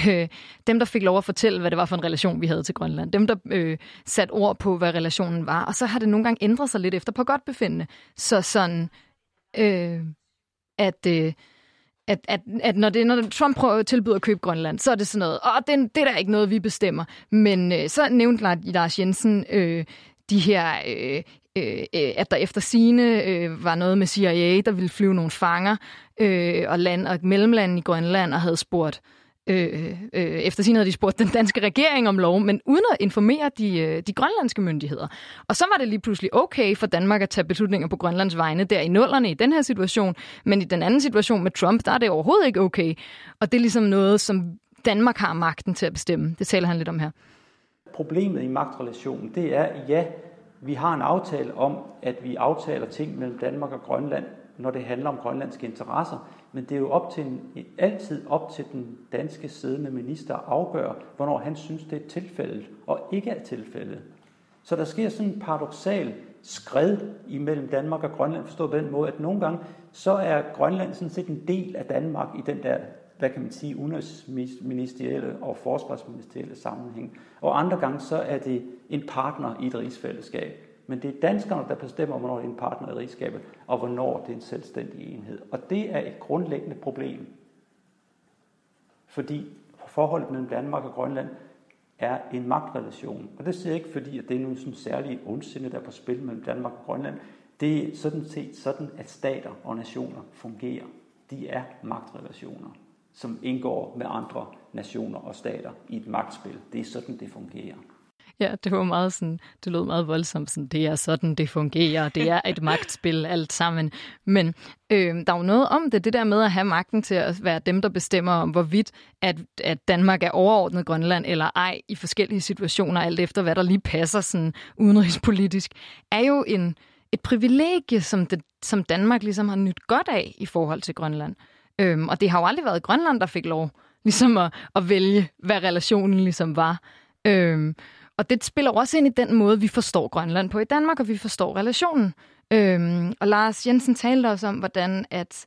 øh, dem, der fik lov at fortælle, hvad det var for en relation, vi havde til Grønland. Dem, der øh, satte ord på, hvad relationen var. Og så har det nogle gange ændret sig lidt efter på godt befindende. Så sådan, øh, at... Øh, at, at, at når, det, når Trump prøver at tilbyde at købe Grønland, så er det sådan noget, åh, det, det er da ikke noget, vi bestemmer. Men øh, så nævnte Lars Jensen øh, de her, øh, øh, at der efter sine øh, var noget med CIA, der ville flyve nogle fanger øh, og land og mellemlande i Grønland og havde spurgt Øh, Øh, øh, efter sin havde de spurgt den danske regering om lov, men uden at informere de, øh, de grønlandske myndigheder. Og så var det lige pludselig okay for Danmark at tage beslutninger på Grønlands vegne der i nullerne i den her situation, men i den anden situation med Trump, der er det overhovedet ikke okay. Og det er ligesom noget, som Danmark har magten til at bestemme. Det taler han lidt om her. Problemet i magtrelationen, det er, ja, vi har en aftale om, at vi aftaler ting mellem Danmark og Grønland, når det handler om grønlandske interesser. Men det er jo op til en, altid op til den danske siddende minister at afgøre, hvornår han synes, det er tilfældet og ikke er tilfældet. Så der sker sådan en paradoxal skred imellem Danmark og Grønland, forstået på den måde, at nogle gange så er Grønland sådan set en del af Danmark i den der, hvad kan man sige, udenrigsministerielle og forsvarsministerielle sammenhæng. Og andre gange så er det en partner i et rigsfællesskab. Men det er danskerne, der bestemmer, hvornår det er en partner i rigsskabet, og hvornår det er en selvstændig enhed. Og det er et grundlæggende problem. Fordi forholdet mellem Danmark og Grønland er en magtrelation. Og det siger jeg ikke, fordi at det er nogen sådan særlig ondsinde, der er på spil mellem Danmark og Grønland. Det er sådan set sådan, at stater og nationer fungerer. De er magtrelationer, som indgår med andre nationer og stater i et magtspil. Det er sådan, det fungerer. Ja, det var meget sådan, det lød meget voldsomt, sådan, det er sådan, det fungerer, det er et magtspil alt sammen. Men øh, der er jo noget om det, det der med at have magten til at være dem, der bestemmer om, hvorvidt at, at Danmark er overordnet Grønland eller ej i forskellige situationer, alt efter hvad der lige passer sådan udenrigspolitisk, er jo en, et privilegie, som, det, som Danmark ligesom har nyt godt af i forhold til Grønland. Øhm, og det har jo aldrig været Grønland, der fik lov ligesom at, at vælge, hvad relationen ligesom var. Øhm, og det spiller også ind i den måde, vi forstår Grønland på i Danmark, og vi forstår relationen. Øhm, og Lars Jensen talte også om, hvordan at,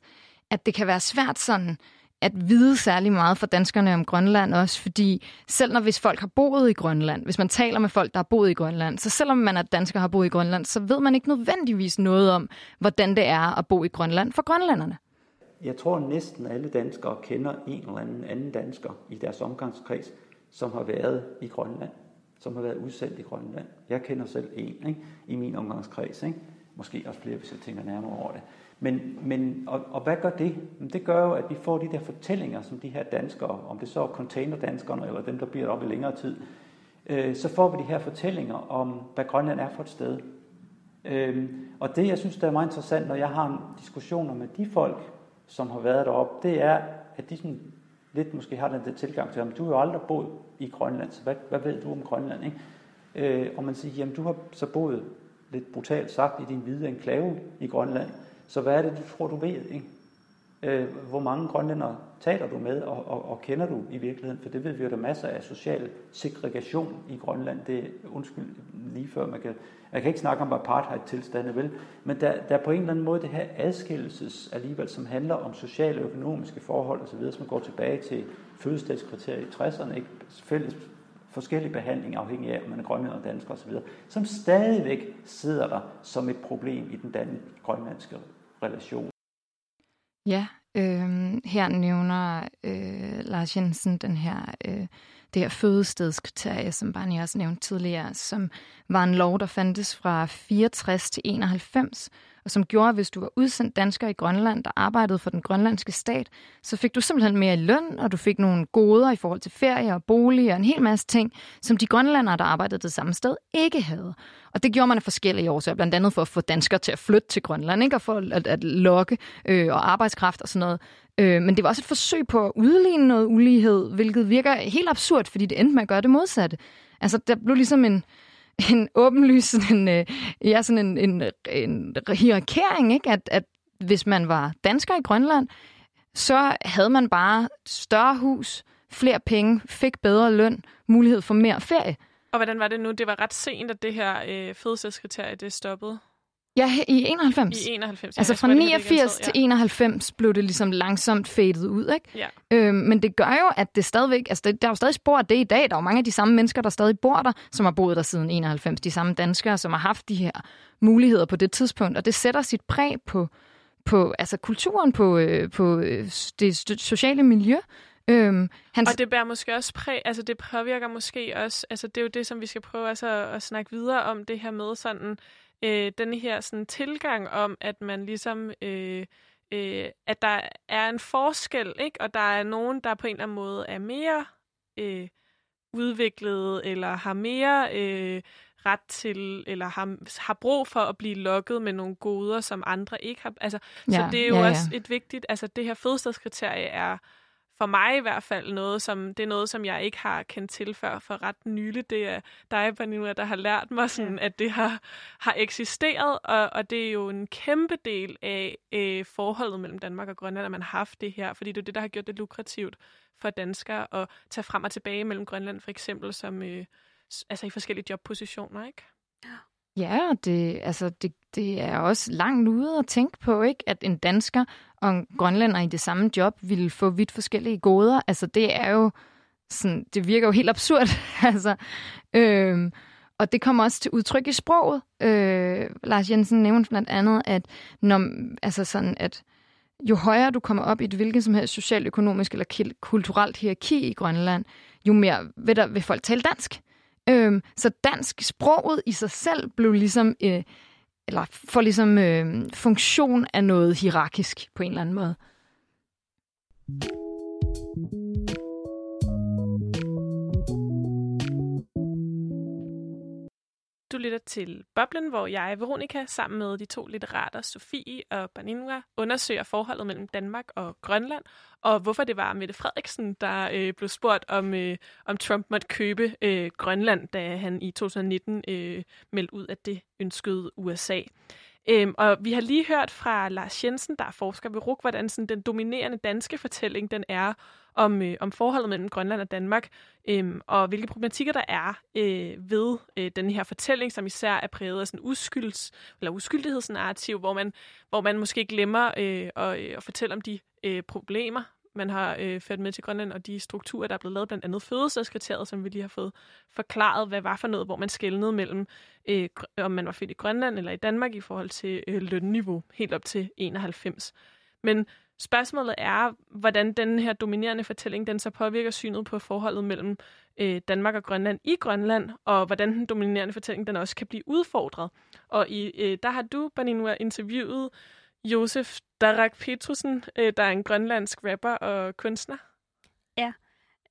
at det kan være svært sådan at vide særlig meget for danskerne om Grønland også, fordi selv når hvis folk har boet i Grønland, hvis man taler med folk, der har boet i Grønland, så selvom man er dansker har boet i Grønland, så ved man ikke nødvendigvis noget om, hvordan det er at bo i Grønland for grønlænderne. Jeg tror næsten alle danskere kender en eller anden anden dansker i deres omgangskreds, som har været i Grønland som har været udsendt i Grønland. Jeg kender selv en ikke? i min omgangskreds. Ikke? Måske også flere, hvis jeg tænker nærmere over det. Men, men og, og hvad gør det? Det gør jo, at vi får de der fortællinger, som de her danskere, om det så er containerdanskerne, eller dem, der bliver deroppe i længere tid, øh, så får vi de her fortællinger om, hvad Grønland er for et sted. Øh, og det, jeg synes, der er meget interessant, når jeg har diskussioner med de folk, som har været deroppe, det er, at de sådan lidt måske har den der tilgang til ham. Du har jo aldrig boet i Grønland, så hvad, hvad ved du om Grønland? Ikke? Øh, og man siger, jamen du har så boet lidt brutalt sagt i din hvide enklave i Grønland, så hvad er det, du tror, du ved? Ikke? Øh, hvor mange grønlændere taler du med, og, og, og kender du i virkeligheden? For det ved vi jo, der er masser af social segregation i Grønland. Det undskyld, lige før man kan, jeg kan ikke snakke om apartheid-tilstande, vel? Men der, der er på en eller anden måde det her adskillelses alligevel, som handler om sociale og økonomiske forhold osv., som man går tilbage til fødselsdagskriterier i 60'erne, ikke? Fælles forskellig behandling afhængig af, om man er grønlænder, dansker osv., som stadigvæk sidder der som et problem i den danske grønlandske relation. Ja, Øh, her nævner øh, Lars Jensen den her, øh, det her fødestedskriterie, som Barney også nævnte tidligere, som var en lov, der fandtes fra 64 til 91, og som gjorde, at hvis du var udsendt dansker i Grønland, der arbejdede for den grønlandske stat, så fik du simpelthen mere i løn, og du fik nogle goder i forhold til ferie og bolig og en hel masse ting, som de grønlandere, der arbejdede det samme sted, ikke havde. Og det gjorde man af forskellige årsager, blandt andet for at få danskere til at flytte til Grønland, ikke? og for at, at lokke øh, og arbejdskraft og sådan noget. Øh, men det var også et forsøg på at udligne noget ulighed, hvilket virker helt absurd, fordi det endte med at gøre det modsatte. Altså, der blev ligesom en, en åbenlys sådan en, øh, ja, sådan en, en, en hierarkering, ikke? At, at hvis man var dansker i Grønland, så havde man bare større hus, flere penge, fik bedre løn, mulighed for mere ferie. Og hvordan var det nu? Det var ret sent, at det her øh, fødselskriterie det stoppede. Ja, i 91. I 91. Ja, altså fra 89 til 91 blev det ligesom langsomt fadet ud, ikke? Ja. Øhm, men det gør jo, at det stadigvæk, altså det, der er jo stadig spor af det i dag. Der er jo mange af de samme mennesker, der stadig bor der, som har boet der siden 91. De samme danskere, som har haft de her muligheder på det tidspunkt. Og det sætter sit præg på, på altså kulturen, på, øh, på øh, det sociale miljø. Øhm, hans... Og det bærer måske også præg, altså det påvirker måske også, altså det er jo det, som vi skal prøve altså at snakke videre om, det her med sådan, øh, den her sådan tilgang om, at man ligesom, øh, øh, at der er en forskel, ikke? og der er nogen, der på en eller anden måde er mere øh, udviklet, eller har mere øh, ret til, eller har, har brug for at blive lokket med nogle goder, som andre ikke har. Altså, ja, så det er jo ja, ja. også et vigtigt, altså det her fødselsdagskriterie er for mig i hvert fald noget, som det er noget, som jeg ikke har kendt til før for ret nylig. Det er dig, Banua, der har lært mig, sådan, ja. at det har, har eksisteret, og, og det er jo en kæmpe del af øh, forholdet mellem Danmark og Grønland, at man har haft det her, fordi det er det, der har gjort det lukrativt for danskere at tage frem og tilbage mellem Grønland, for eksempel, som øh, altså i forskellige jobpositioner, ikke? Ja, det, altså det, det er også langt ude at tænke på, ikke, at en dansker og en grønlænder i det samme job ville få vidt forskellige goder. Altså det er jo sådan, det virker jo helt absurd. altså, øhm, og det kommer også til udtryk i sproget. Øh, Lars Jensen nævnte blandt andet, at når, altså sådan, at jo højere du kommer op i et hvilket som helst socialøkonomisk eller kulturelt hierarki i Grønland, jo mere vil, der, vil folk tale dansk. Øhm, så dansk sproget i sig selv blev ligesom, øh, eller får ligesom øh, funktion af noget hierarkisk på en eller anden måde. Du lytter til Boblen, hvor jeg, Veronika, sammen med de to litterater, Sofie og Baninua, undersøger forholdet mellem Danmark og Grønland, og hvorfor det var Mette Frederiksen, der øh, blev spurgt, om, øh, om Trump måtte købe øh, Grønland, da han i 2019 øh, meldte ud, at det ønskede USA. Øhm, og vi har lige hørt fra Lars Jensen, der er forsker ved RUK, hvordan sådan, den dominerende danske fortælling den er om, øh, om forholdet mellem Grønland og Danmark, øh, og hvilke problematikker der er øh, ved øh, den her fortælling, som især er præget af sådan uskylds, eller uskyldighedsnarrativ, hvor man, hvor man måske glemmer øh, at, øh, at fortælle om de øh, problemer, man har øh, ført med til Grønland, og de strukturer, der er blevet lavet, blandt andet fødselskriteriet, som vi lige har fået forklaret, hvad var for noget, hvor man skældnede mellem, øh, om man var født i Grønland eller i Danmark i forhold til øh, lønniveau, helt op til 91. Men spørgsmålet er, hvordan den her dominerende fortælling, den så påvirker synet på forholdet mellem øh, Danmark og Grønland i Grønland, og hvordan den dominerende fortælling, den også kan blive udfordret. Og i, øh, der har du, Baninua, interviewet Josef Darak Petrusen, øh, der er en grønlandsk rapper og kunstner. Ja,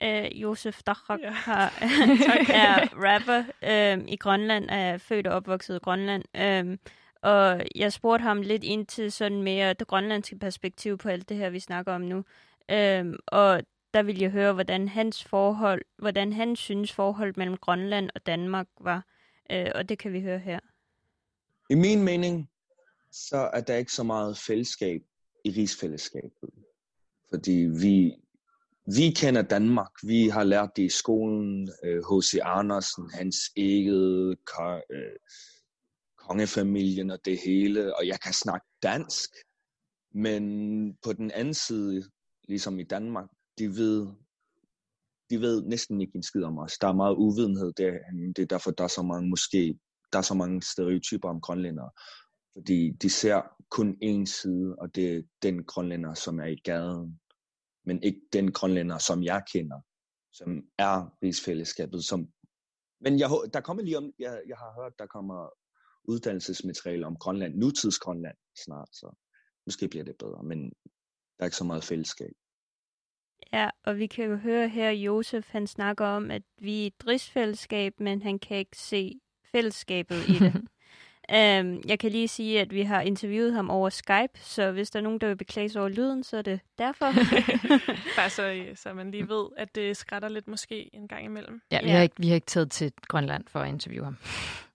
øh, Josef Darak ja. har, er rapper øh, i Grønland, er født og opvokset i Grønland. Øh, og jeg spurgte ham lidt ind til sådan mere det grønlandske perspektiv på alt det her, vi snakker om nu. Øhm, og der ville jeg høre, hvordan hans forhold, hvordan han synes forholdet mellem Grønland og Danmark var. Øh, og det kan vi høre her. I min mening så er der ikke så meget fællesskab i rigsfællesskabet. Fordi vi, vi kender Danmark. Vi har lært det i skolen. Øh, H.C. Andersen, hans eget øh, kongefamilien og det hele. Og jeg kan snakke dansk. Men på den anden side, ligesom i Danmark, de ved, de ved næsten ikke en skid om os. Der er meget uvidenhed der. Det er derfor, der er så mange, måske, der er så mange stereotyper om grønlændere. Fordi de ser kun én side, og det er den grønlænder, som er i gaden. Men ikke den grønlænder, som jeg kender, som er rigsfællesskabet. Som... Men jeg, der kommer lige om, jeg, jeg har hørt, der kommer uddannelsesmateriale om Grønland, nutidsgrønland snart, så måske bliver det bedre, men der er ikke så meget fællesskab. Ja, og vi kan jo høre her, Josef, han snakker om, at vi er et rigsfællesskab, men han kan ikke se fællesskabet i det. um, jeg kan lige sige, at vi har interviewet ham over Skype, så hvis der er nogen, der vil beklage sig over lyden, så er det derfor. Bare så, så man lige ved, at det skrætter lidt måske en gang imellem. Ja, vi, ja. Har, ikke, vi har ikke taget til Grønland for at interviewe ham.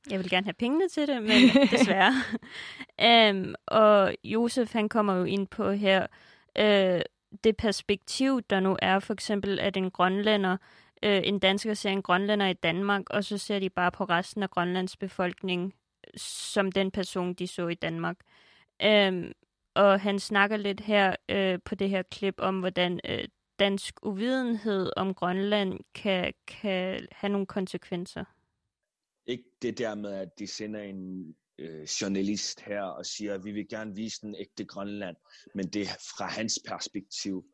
Jeg vil gerne have pengene til det, men desværre. um, og Josef, han kommer jo ind på her, uh, det perspektiv, der nu er, for eksempel, at en grønlænder, øh, en dansker ser en grønlænder i Danmark, og så ser de bare på resten af Grønlands befolkning som den person, de så i Danmark. Øhm, og han snakker lidt her øh, på det her klip om, hvordan øh, dansk uvidenhed om Grønland kan, kan have nogle konsekvenser. Ikke det der med, at de sender en øh, journalist her og siger, at vi vil gerne vise den ægte Grønland, men det er fra hans perspektiv,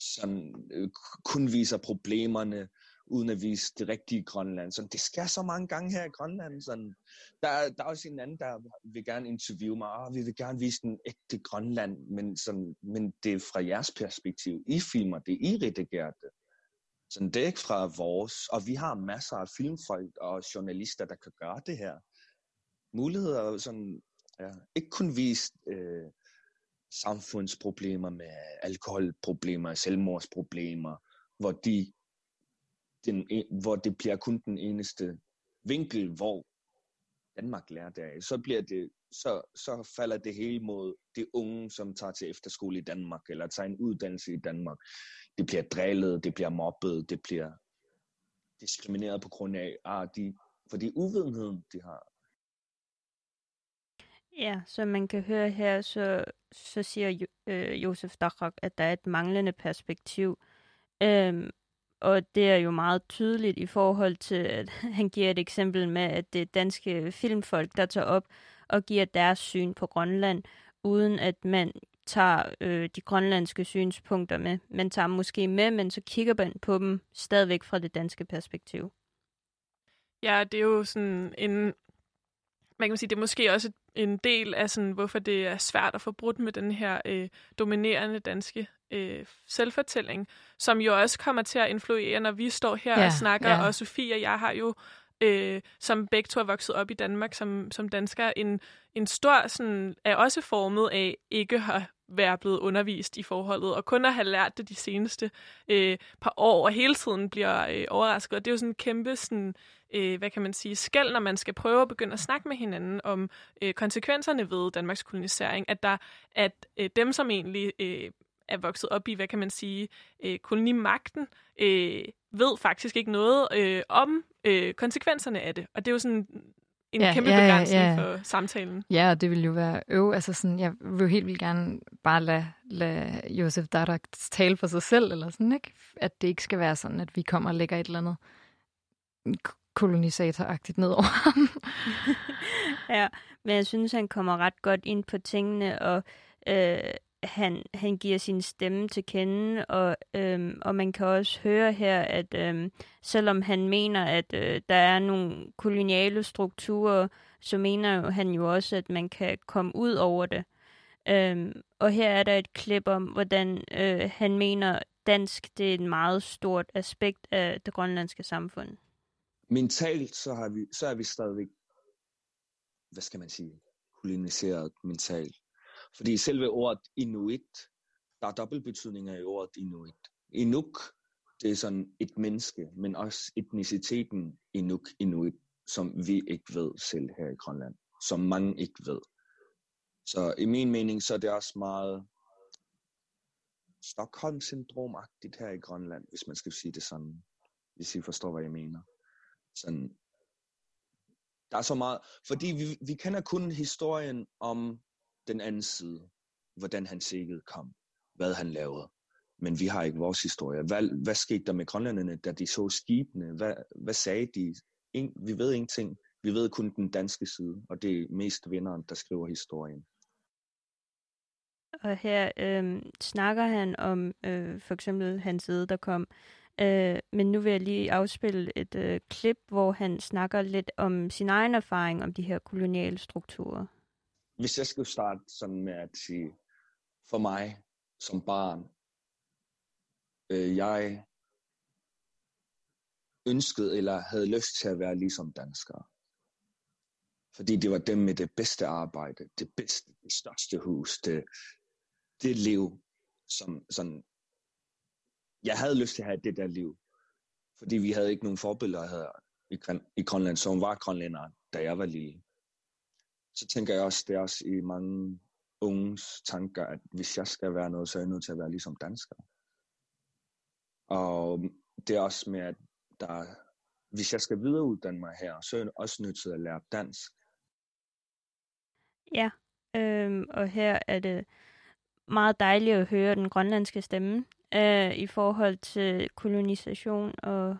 som øh, kun viser problemerne, uden at vise det rigtige Grønland. Så det sker så mange gange her i Grønland. Sådan, der, der er også en anden, der vil gerne interviewe mig, og vi vil gerne vise den ægte Grønland, men, sådan, men det er fra jeres perspektiv. I filmer det, I redigerer det. Så det er ikke fra vores, og vi har masser af filmfolk og journalister, der kan gøre det her muligheder, sådan, ja, ikke kun vist øh, samfundsproblemer med alkoholproblemer, selvmordsproblemer, hvor, de, den, hvor det bliver kun den eneste vinkel, hvor Danmark lærer det af. Så, bliver det, så, så falder det hele mod de unge, som tager til efterskole i Danmark, eller tager en uddannelse i Danmark. Det bliver drillet, det bliver mobbet, det bliver diskrimineret på grund af, ah, de, fordi uvidenheden, de har, Ja, som man kan høre her, så, så siger øh, Josef Dachrak, at der er et manglende perspektiv. Øhm, og det er jo meget tydeligt i forhold til, at han giver et eksempel med, at det er danske filmfolk, der tager op og giver deres syn på Grønland, uden at man tager øh, de grønlandske synspunkter med. Man tager måske med, men så kigger man på dem stadigvæk fra det danske perspektiv. Ja, det er jo sådan en man kan sige, det er måske også en del af, sådan, hvorfor det er svært at få brudt med den her øh, dominerende danske øh, selvfortælling, som jo også kommer til at influere, når vi står her ja, og snakker, ja. og Sofie og jeg har jo øh, som begge to er vokset op i Danmark som, som danskere, en, en stor, sådan, er også formet af ikke at være blevet undervist i forholdet, og kun at have lært det de seneste øh, par år, og hele tiden bliver øh, overrasket. Og det er jo sådan en kæmpe, sådan, øh, hvad kan man sige, skæld, når man skal prøve at begynde at snakke med hinanden om øh, konsekvenserne ved Danmarks kolonisering, at der at øh, dem, som egentlig øh, er vokset op i, hvad kan man sige, øh, kolonimagten, øh, ved faktisk ikke noget øh, om øh, konsekvenserne af det. Og det er jo sådan en ja, kæmpe ja, begrænsning ja, ja. for samtalen. Ja, og det vil jo være øv. Altså sådan, jeg vil jo helt vildt gerne bare lade, lade Josef Dadak tale for sig selv, eller sådan, ikke? At det ikke skal være sådan, at vi kommer og lægger et eller andet kolonisatoragtigt ned over ham. ja, men jeg synes, han kommer ret godt ind på tingene, og øh, han, han giver sin stemme til kende, og, øhm, og man kan også høre her, at øhm, selvom han mener, at øh, der er nogle koloniale strukturer, så mener han jo også, at man kan komme ud over det. Øhm, og her er der et klip om, hvordan øh, han mener, dansk det er et meget stort aspekt af det grønlandske samfund. Mentalt så, har vi, så er vi stadigvæk, hvad skal man sige, koloniseret mentalt. Fordi selve ordet inuit, der er dobbeltbetydninger i ordet inuit. Inuk, det er sådan et menneske, men også etniciteten inuk, inuit, som vi ikke ved selv her i Grønland. Som mange ikke ved. Så i min mening, så er det også meget Stockholm-syndromagtigt her i Grønland, hvis man skal sige det sådan, hvis I forstår, hvad jeg mener. Sådan, der er så meget, fordi vi, vi kender kun historien om den anden side, hvordan han sikkert kom, hvad han lavede. Men vi har ikke vores historie. Hvad, hvad skete der med grønlænderne, da de så skibene? Hvad, hvad sagde de? In, vi ved ingenting. vi ved kun den danske side, og det er mest vinderen, der skriver historien. Og her øh, snakker han om øh, for eksempel hans side, der kom. Øh, men nu vil jeg lige afspille et øh, klip, hvor han snakker lidt om sin egen erfaring om de her koloniale strukturer. Hvis jeg skulle starte sådan med at sige, for mig som barn, øh, jeg ønskede eller havde lyst til at være ligesom danskere. Fordi det var dem med det bedste arbejde, det bedste, det største hus, det, det liv, som sådan, jeg havde lyst til at have det der liv. Fordi vi havde ikke nogen forbilleder her i, i Grønland, som var grønlændere, da jeg var lille. Så tænker jeg også, det er også i mange unges tanker, at hvis jeg skal være noget, så er jeg nødt til at være ligesom dansker. Og det er også med, at der, hvis jeg skal videreuddanne mig her, så er jeg også nødt til at lære dansk. Ja, øhm, og her er det meget dejligt at høre den grønlandske stemme øh, i forhold til kolonisation. Og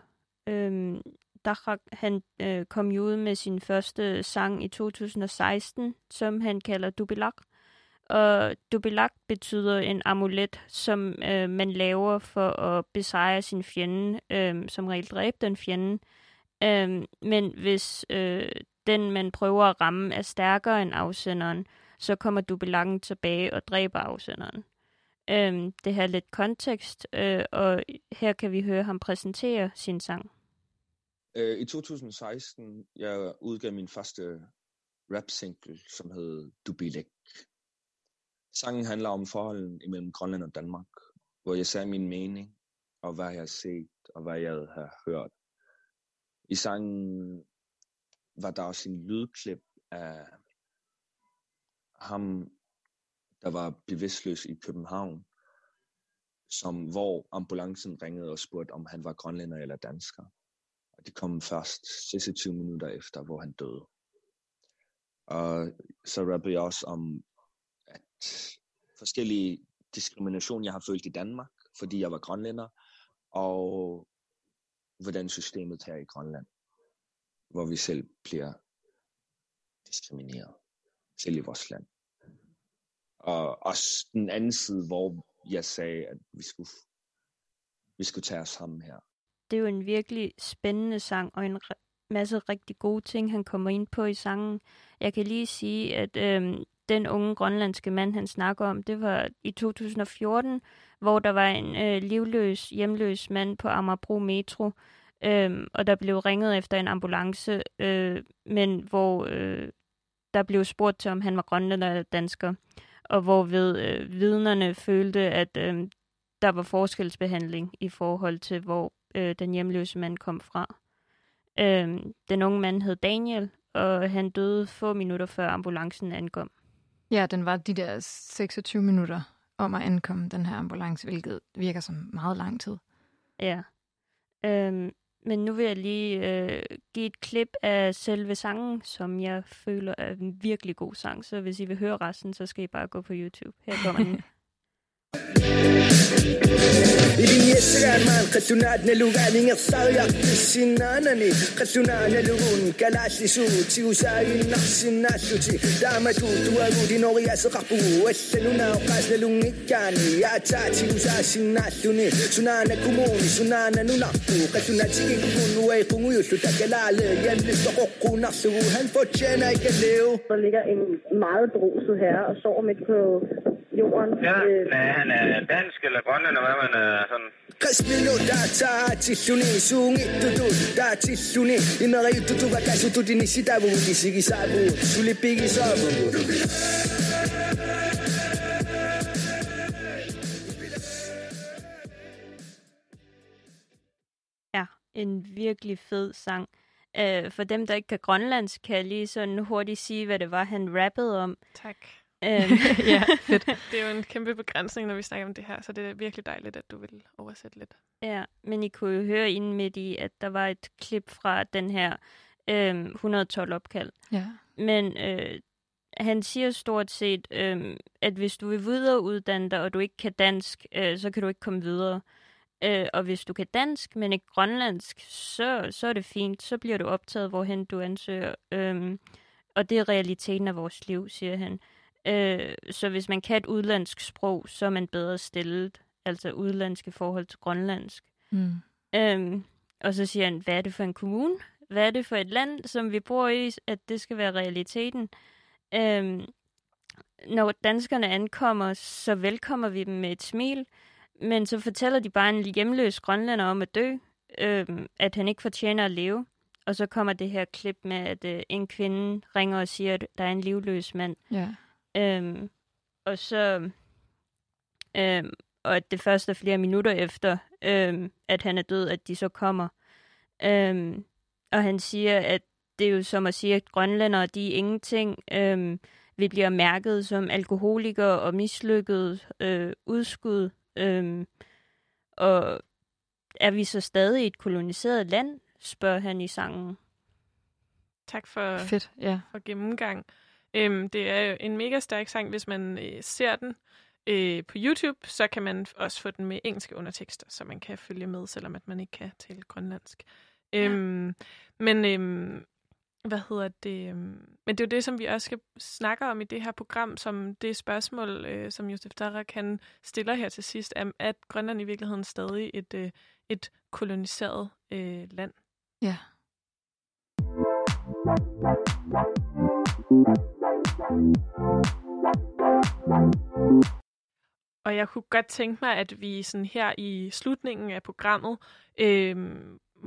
øh, Dachak, han øh, kom jo ud med sin første sang i 2016, som han kalder Dubilak. Og Dubilak betyder en amulet, som øh, man laver for at besejre sin fjende, øh, som regel dræbe den fjende. Øh, men hvis øh, den, man prøver at ramme, er stærkere end afsenderen, så kommer Dubilakken tilbage og dræber afsenderen. Øh, det her lidt kontekst, øh, og her kan vi høre ham præsentere sin sang. Øh, I 2016, jeg udgav min første rap-single, som hed Dubilek. Sangen handler om forholdet imellem Grønland og Danmark, hvor jeg sagde min mening, og hvad jeg har set, og hvad jeg har hørt. I sangen var der også en lydklip af ham, der var bevidstløs i København, som, hvor ambulancen ringede og spurgte, om han var grønlænder eller dansker. Og det kom først 26 minutter efter, hvor han døde. Og så rappede jeg også om, at forskellige diskrimination, jeg har følt i Danmark, fordi jeg var grønlænder, og hvordan systemet her i Grønland, hvor vi selv bliver diskrimineret, selv i vores land. Og også den anden side, hvor jeg sagde, at vi skulle, vi skulle tage os sammen her. Det er jo en virkelig spændende sang, og en masse rigtig gode ting, han kommer ind på i sangen. Jeg kan lige sige, at øh, den unge grønlandske mand, han snakker om, det var i 2014, hvor der var en øh, livløs, hjemløs mand på Amagerbro Metro, øh, og der blev ringet efter en ambulance, øh, men hvor øh, der blev spurgt til, om han var grønlænder eller dansker og hvor ved øh, vidnerne følte, at øh, der var forskelsbehandling i forhold til, hvor øh, den hjemløse mand kom fra. Øh, den unge mand hed Daniel, og han døde få minutter før ambulancen ankom. Ja, den var de der 26 minutter om at ankomme, den her ambulance, hvilket virker som meget lang tid. Ja. Øh, men nu vil jeg lige øh, give et klip af selve sangen, som jeg føler er en virkelig god sang. Så hvis I vil høre resten, så skal I bare gå på YouTube. Her kommer den. Ibinyesaman katunad na lugaling at sayak sinanani katunad na lugun kalash lisu ti usayin naksinasuti dama tu tuwagu dinoriya sa kapu wasanuna ukas na lungikani yata ti usasin nasuni sunana kumuni sunana nunaku katunad sigin kunway kunguyusu takalale yan listo kokku naksu han Der ligger en meget beruset herre og sover midt på jorden. Ja, Øh, nej, han er dansk eller grønlænder, hvad man er sådan. Kasmino data tisuni sungi tutu da tisuni imari tutu bakasu tutu ni sitabu disigi sabu suli pigi sabu Ja, en virkelig fed sang. Uh, for dem, der ikke kan grønlandsk, kan jeg lige sådan hurtigt sige, hvad det var, han rappede om. Tak. Um, ja, fedt. Det er jo en kæmpe begrænsning, når vi snakker om det her, så det er virkelig dejligt, at du vil oversætte lidt. Ja, men I kunne jo høre inden midt i, at der var et klip fra den her øhm, 112 opkald. Ja. Men øh, han siger stort set, øh, at hvis du vil videreuddanne dig, og du ikke kan dansk, øh, så kan du ikke komme videre. Øh, og hvis du kan dansk, men ikke grønlandsk, så, så er det fint. Så bliver du optaget, hvorhen du ansøger. Øhm, og det er realiteten af vores liv, siger han. Øh, så hvis man kan et udlandsk sprog, så er man bedre stillet. Altså udlandske forhold til grønlandsk. Mm. Øhm, og så siger han, hvad er det for en kommune? Hvad er det for et land, som vi bor i, at det skal være realiteten? Øhm, når danskerne ankommer, så velkommer vi dem med et smil, men så fortæller de bare en hjemløs grønlænder om at dø, øhm, at han ikke fortjener at leve. Og så kommer det her klip med, at øh, en kvinde ringer og siger, at der er en livløs mand. Ja. Øhm, og så... Øhm, og at det først er flere minutter efter, øhm, at han er død, at de så kommer. Øhm, og han siger, at det er jo som at sige, at grønlændere, de er ingenting. Øhm, vi bliver mærket som alkoholikere og mislykket øh, udskud. Øhm, og er vi så stadig et koloniseret land, spørger han i sangen. Tak for, Fedt, ja. for gennemgang. Øhm, det er en mega stærk sang, hvis man øh, ser den øh, på YouTube, så kan man også få den med engelske undertekster, så man kan følge med, selvom at man ikke kan tale grønlandsk. Ja. Øhm, men øhm, hvad hedder det? øhm, Men det er jo det, som vi også skal snakke om i det her program, som det spørgsmål, øh, som Josef Darak kan stiller her til sidst, er, at Grønland i virkeligheden stadig et, øh, et koloniseret øh, land. Ja. Og jeg kunne godt tænke mig, at vi sådan her i slutningen af programmet øh,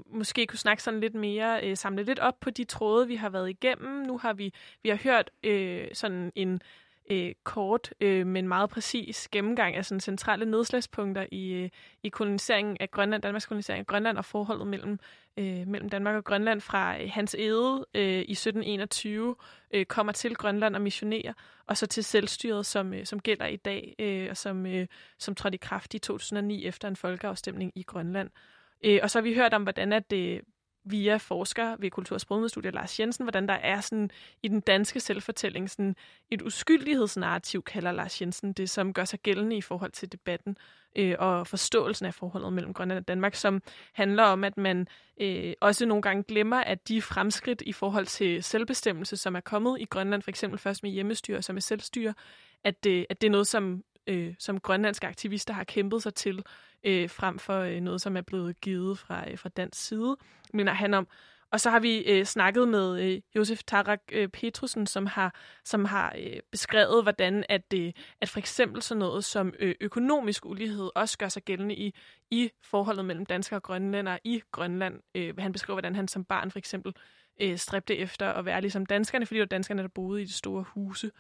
måske kunne snakke sådan lidt mere, øh, samle lidt op på de tråde, vi har været igennem. Nu har vi, vi har hørt øh, sådan en øh, kort, øh, men meget præcis gennemgang af sådan centrale nedslagspunkter i, øh, i koloniseringen af Grønland, Danmarks kolonisering af Grønland og forholdet mellem, øh, mellem Danmark og Grønland fra øh, Hans Ede øh, i 1721 øh, kommer til Grønland og missionerer, og så til selvstyret, som, øh, som gælder i dag, øh, og som, øh, som trådte i kraft i 2009 efter en folkeafstemning i Grønland. Øh, og så har vi hørt om, hvordan at det via forsker ved Kultur- og Sprogmedstudiet Lars Jensen, hvordan der er sådan i den danske selvfortælling sådan et uskyldighedsnarrativ, kalder Lars Jensen det, som gør sig gældende i forhold til debatten øh, og forståelsen af forholdet mellem Grønland og Danmark, som handler om, at man øh, også nogle gange glemmer, at de fremskridt i forhold til selvbestemmelse, som er kommet i Grønland, for eksempel først med hjemmestyre og så med selvstyre, at det, at det er noget, som, øh, som grønlandske aktivister har kæmpet sig til, øh, frem for øh, noget, som er blevet givet fra, øh, fra dansk side, mener han om. Og så har vi øh, snakket med øh, Josef Tarak øh, Petrusen, som har, som har øh, beskrevet, hvordan at, øh, at for eksempel sådan noget som øh, økonomisk ulighed også gør sig gældende i, i forholdet mellem danskere og grønlændere i Grønland. Øh, han beskriver, hvordan han som barn for eksempel øh, stræbte efter at være ligesom danskerne, fordi det var danskerne, der boede i de store huse.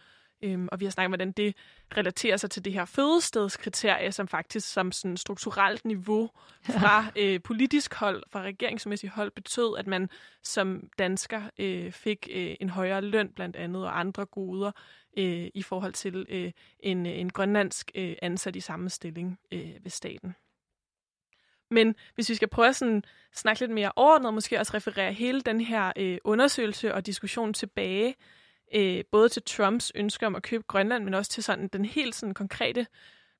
Øhm, og vi har snakket om, hvordan det relaterer sig til det her fødestedskriterie, som faktisk som sådan strukturelt niveau fra øh, politisk hold, fra regeringsmæssigt hold, betød, at man som dansker øh, fik øh, en højere løn blandt andet og andre goder øh, i forhold til øh, en, en grønlandsk øh, ansat i samme stilling øh, ved staten. Men hvis vi skal prøve at sådan, snakke lidt mere overordnet, måske også referere hele den her øh, undersøgelse og diskussion tilbage, øh, både til Trumps ønske om at købe Grønland, men også til sådan den helt sådan konkrete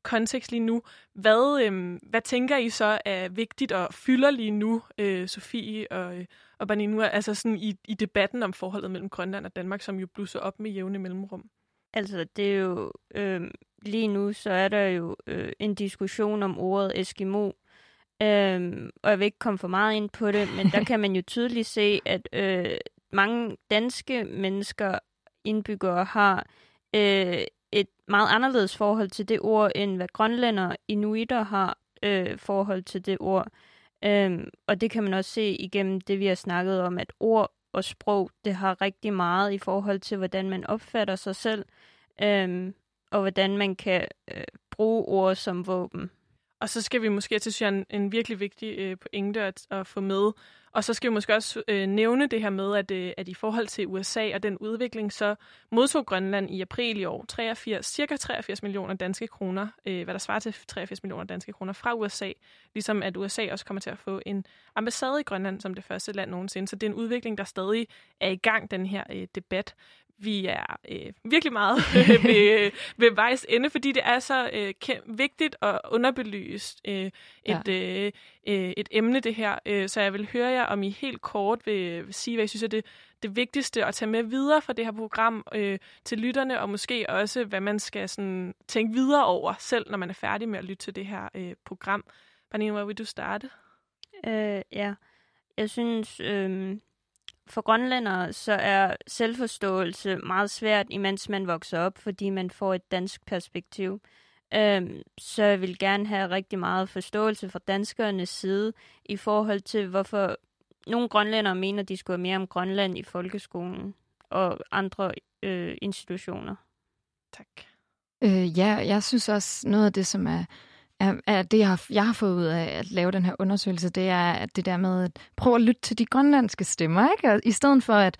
kontekst lige nu. Hvad, øh, hvad tænker I så er vigtigt og fylder lige nu, øh, Sofie og, og Baninu, altså sådan i, i debatten om forholdet mellem Grønland og Danmark, som jo blusser op med jævne mellemrum? Altså, det er jo... Øh, lige nu, så er der jo øh, en diskussion om ordet Eskimo. Øhm, og jeg vil ikke komme for meget ind på det, men der kan man jo tydeligt se, at øh, mange danske mennesker indbyggere har øh, et meget anderledes forhold til det ord, end hvad grønlænder inuiter har øh, forhold til det ord. Øhm, og det kan man også se igennem det, vi har snakket om, at ord og sprog, det har rigtig meget i forhold til, hvordan man opfatter sig selv, øhm, og hvordan man kan øh, bruge ord som våben. Og så skal vi måske til synes en, en virkelig vigtig øh, pointe at, at få med. Og så skal vi måske også øh, nævne det her med, at, øh, at i forhold til USA og den udvikling, så modtog Grønland i april i år 83, cirka 83 millioner danske kroner, øh, hvad der svarer til 83 millioner danske kroner fra USA. Ligesom at USA også kommer til at få en ambassade i Grønland som det første land nogensinde. Så det er en udvikling, der stadig er i gang, den her øh, debat vi er øh, virkelig meget ved, ved vejs ende, fordi det er så øh, vigtigt og underbelyst øh, et, ja. øh, øh, et emne, det her. Øh, så jeg vil høre jer, om I helt kort vil, vil sige, hvad I synes er det, det vigtigste at tage med videre fra det her program øh, til lytterne, og måske også, hvad man skal sådan, tænke videre over selv, når man er færdig med at lytte til det her øh, program. Pernille, hvor vil du starte? Øh, ja, jeg synes, øh, for grønlændere, så er selvforståelse meget svært, imens man vokser op, fordi man får et dansk perspektiv. Øhm, så jeg vil gerne have rigtig meget forståelse fra danskernes side i forhold til, hvorfor nogle grønlændere mener, de skulle have mere om Grønland i folkeskolen og andre øh, institutioner. Tak. Øh, ja, jeg synes også, noget af det, som er at det, jeg har, jeg har fået ud af at lave den her undersøgelse, det er at det der med at prøve at lytte til de grønlandske stemmer, ikke? Og I stedet for at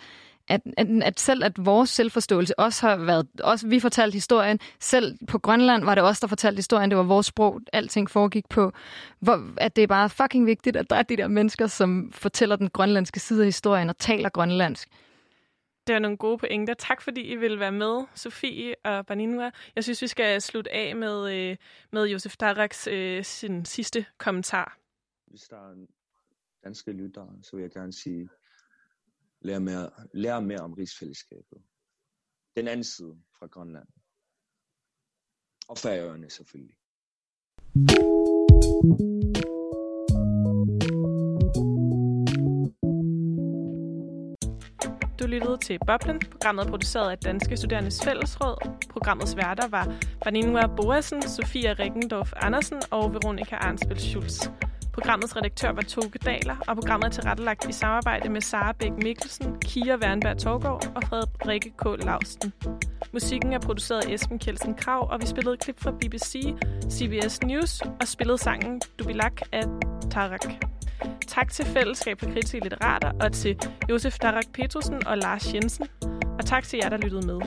at, at, at selv at vores selvforståelse også har været, også vi fortalte historien, selv på Grønland var det os, der fortalte historien, det var vores sprog, alting foregik på, hvor, at det er bare fucking vigtigt, at der er de der mennesker, som fortæller den grønlandske side af historien og taler grønlandsk. Det var nogle gode pointer. Tak fordi I ville være med, Sofie og Baninua. Jeg synes, vi skal slutte af med, øh, med Josef Daraks øh, sin sidste kommentar. Hvis der er danske lyttere, så vil jeg gerne sige, lær mere, lær mere om rigsfællesskabet. Den anden side fra Grønland. Og Færøerne selvfølgelig. Du lyttede til Boblen. Programmet er produceret af Danske Studerendes Fællesråd. Programmets værter var Vaninua Boasen, Sofia Rikkendorf Andersen og Veronika Arnsbøl Schulz. Programmets redaktør var Toge Daler, og programmet er tilrettelagt i samarbejde med Sara Bæk Mikkelsen, Kira Wernberg Torgård og Frederikke K. Lausten. Musikken er produceret af Esben Kjeldsen Krav, og vi spillede et klip fra BBC, CBS News og spillede sangen Dubilak af Tarak. Tak til Fællesskab for Kritiske Litterater og til Josef Darak Petersen og Lars Jensen. Og tak til jer, der lyttede med.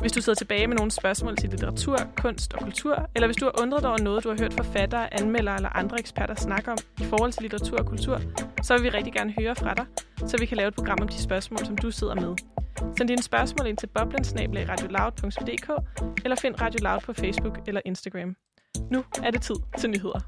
Hvis du sidder tilbage med nogle spørgsmål til litteratur, kunst og kultur, eller hvis du har undret dig over noget, du har hørt forfattere, anmeldere eller andre eksperter snakke om i forhold til litteratur og kultur, så vil vi rigtig gerne høre fra dig, så vi kan lave et program om de spørgsmål, som du sidder med. Send dine spørgsmål ind til boblensnabelagradioloud.dk eller find Radio Loud på Facebook eller Instagram. Nu er det tid til nyheder.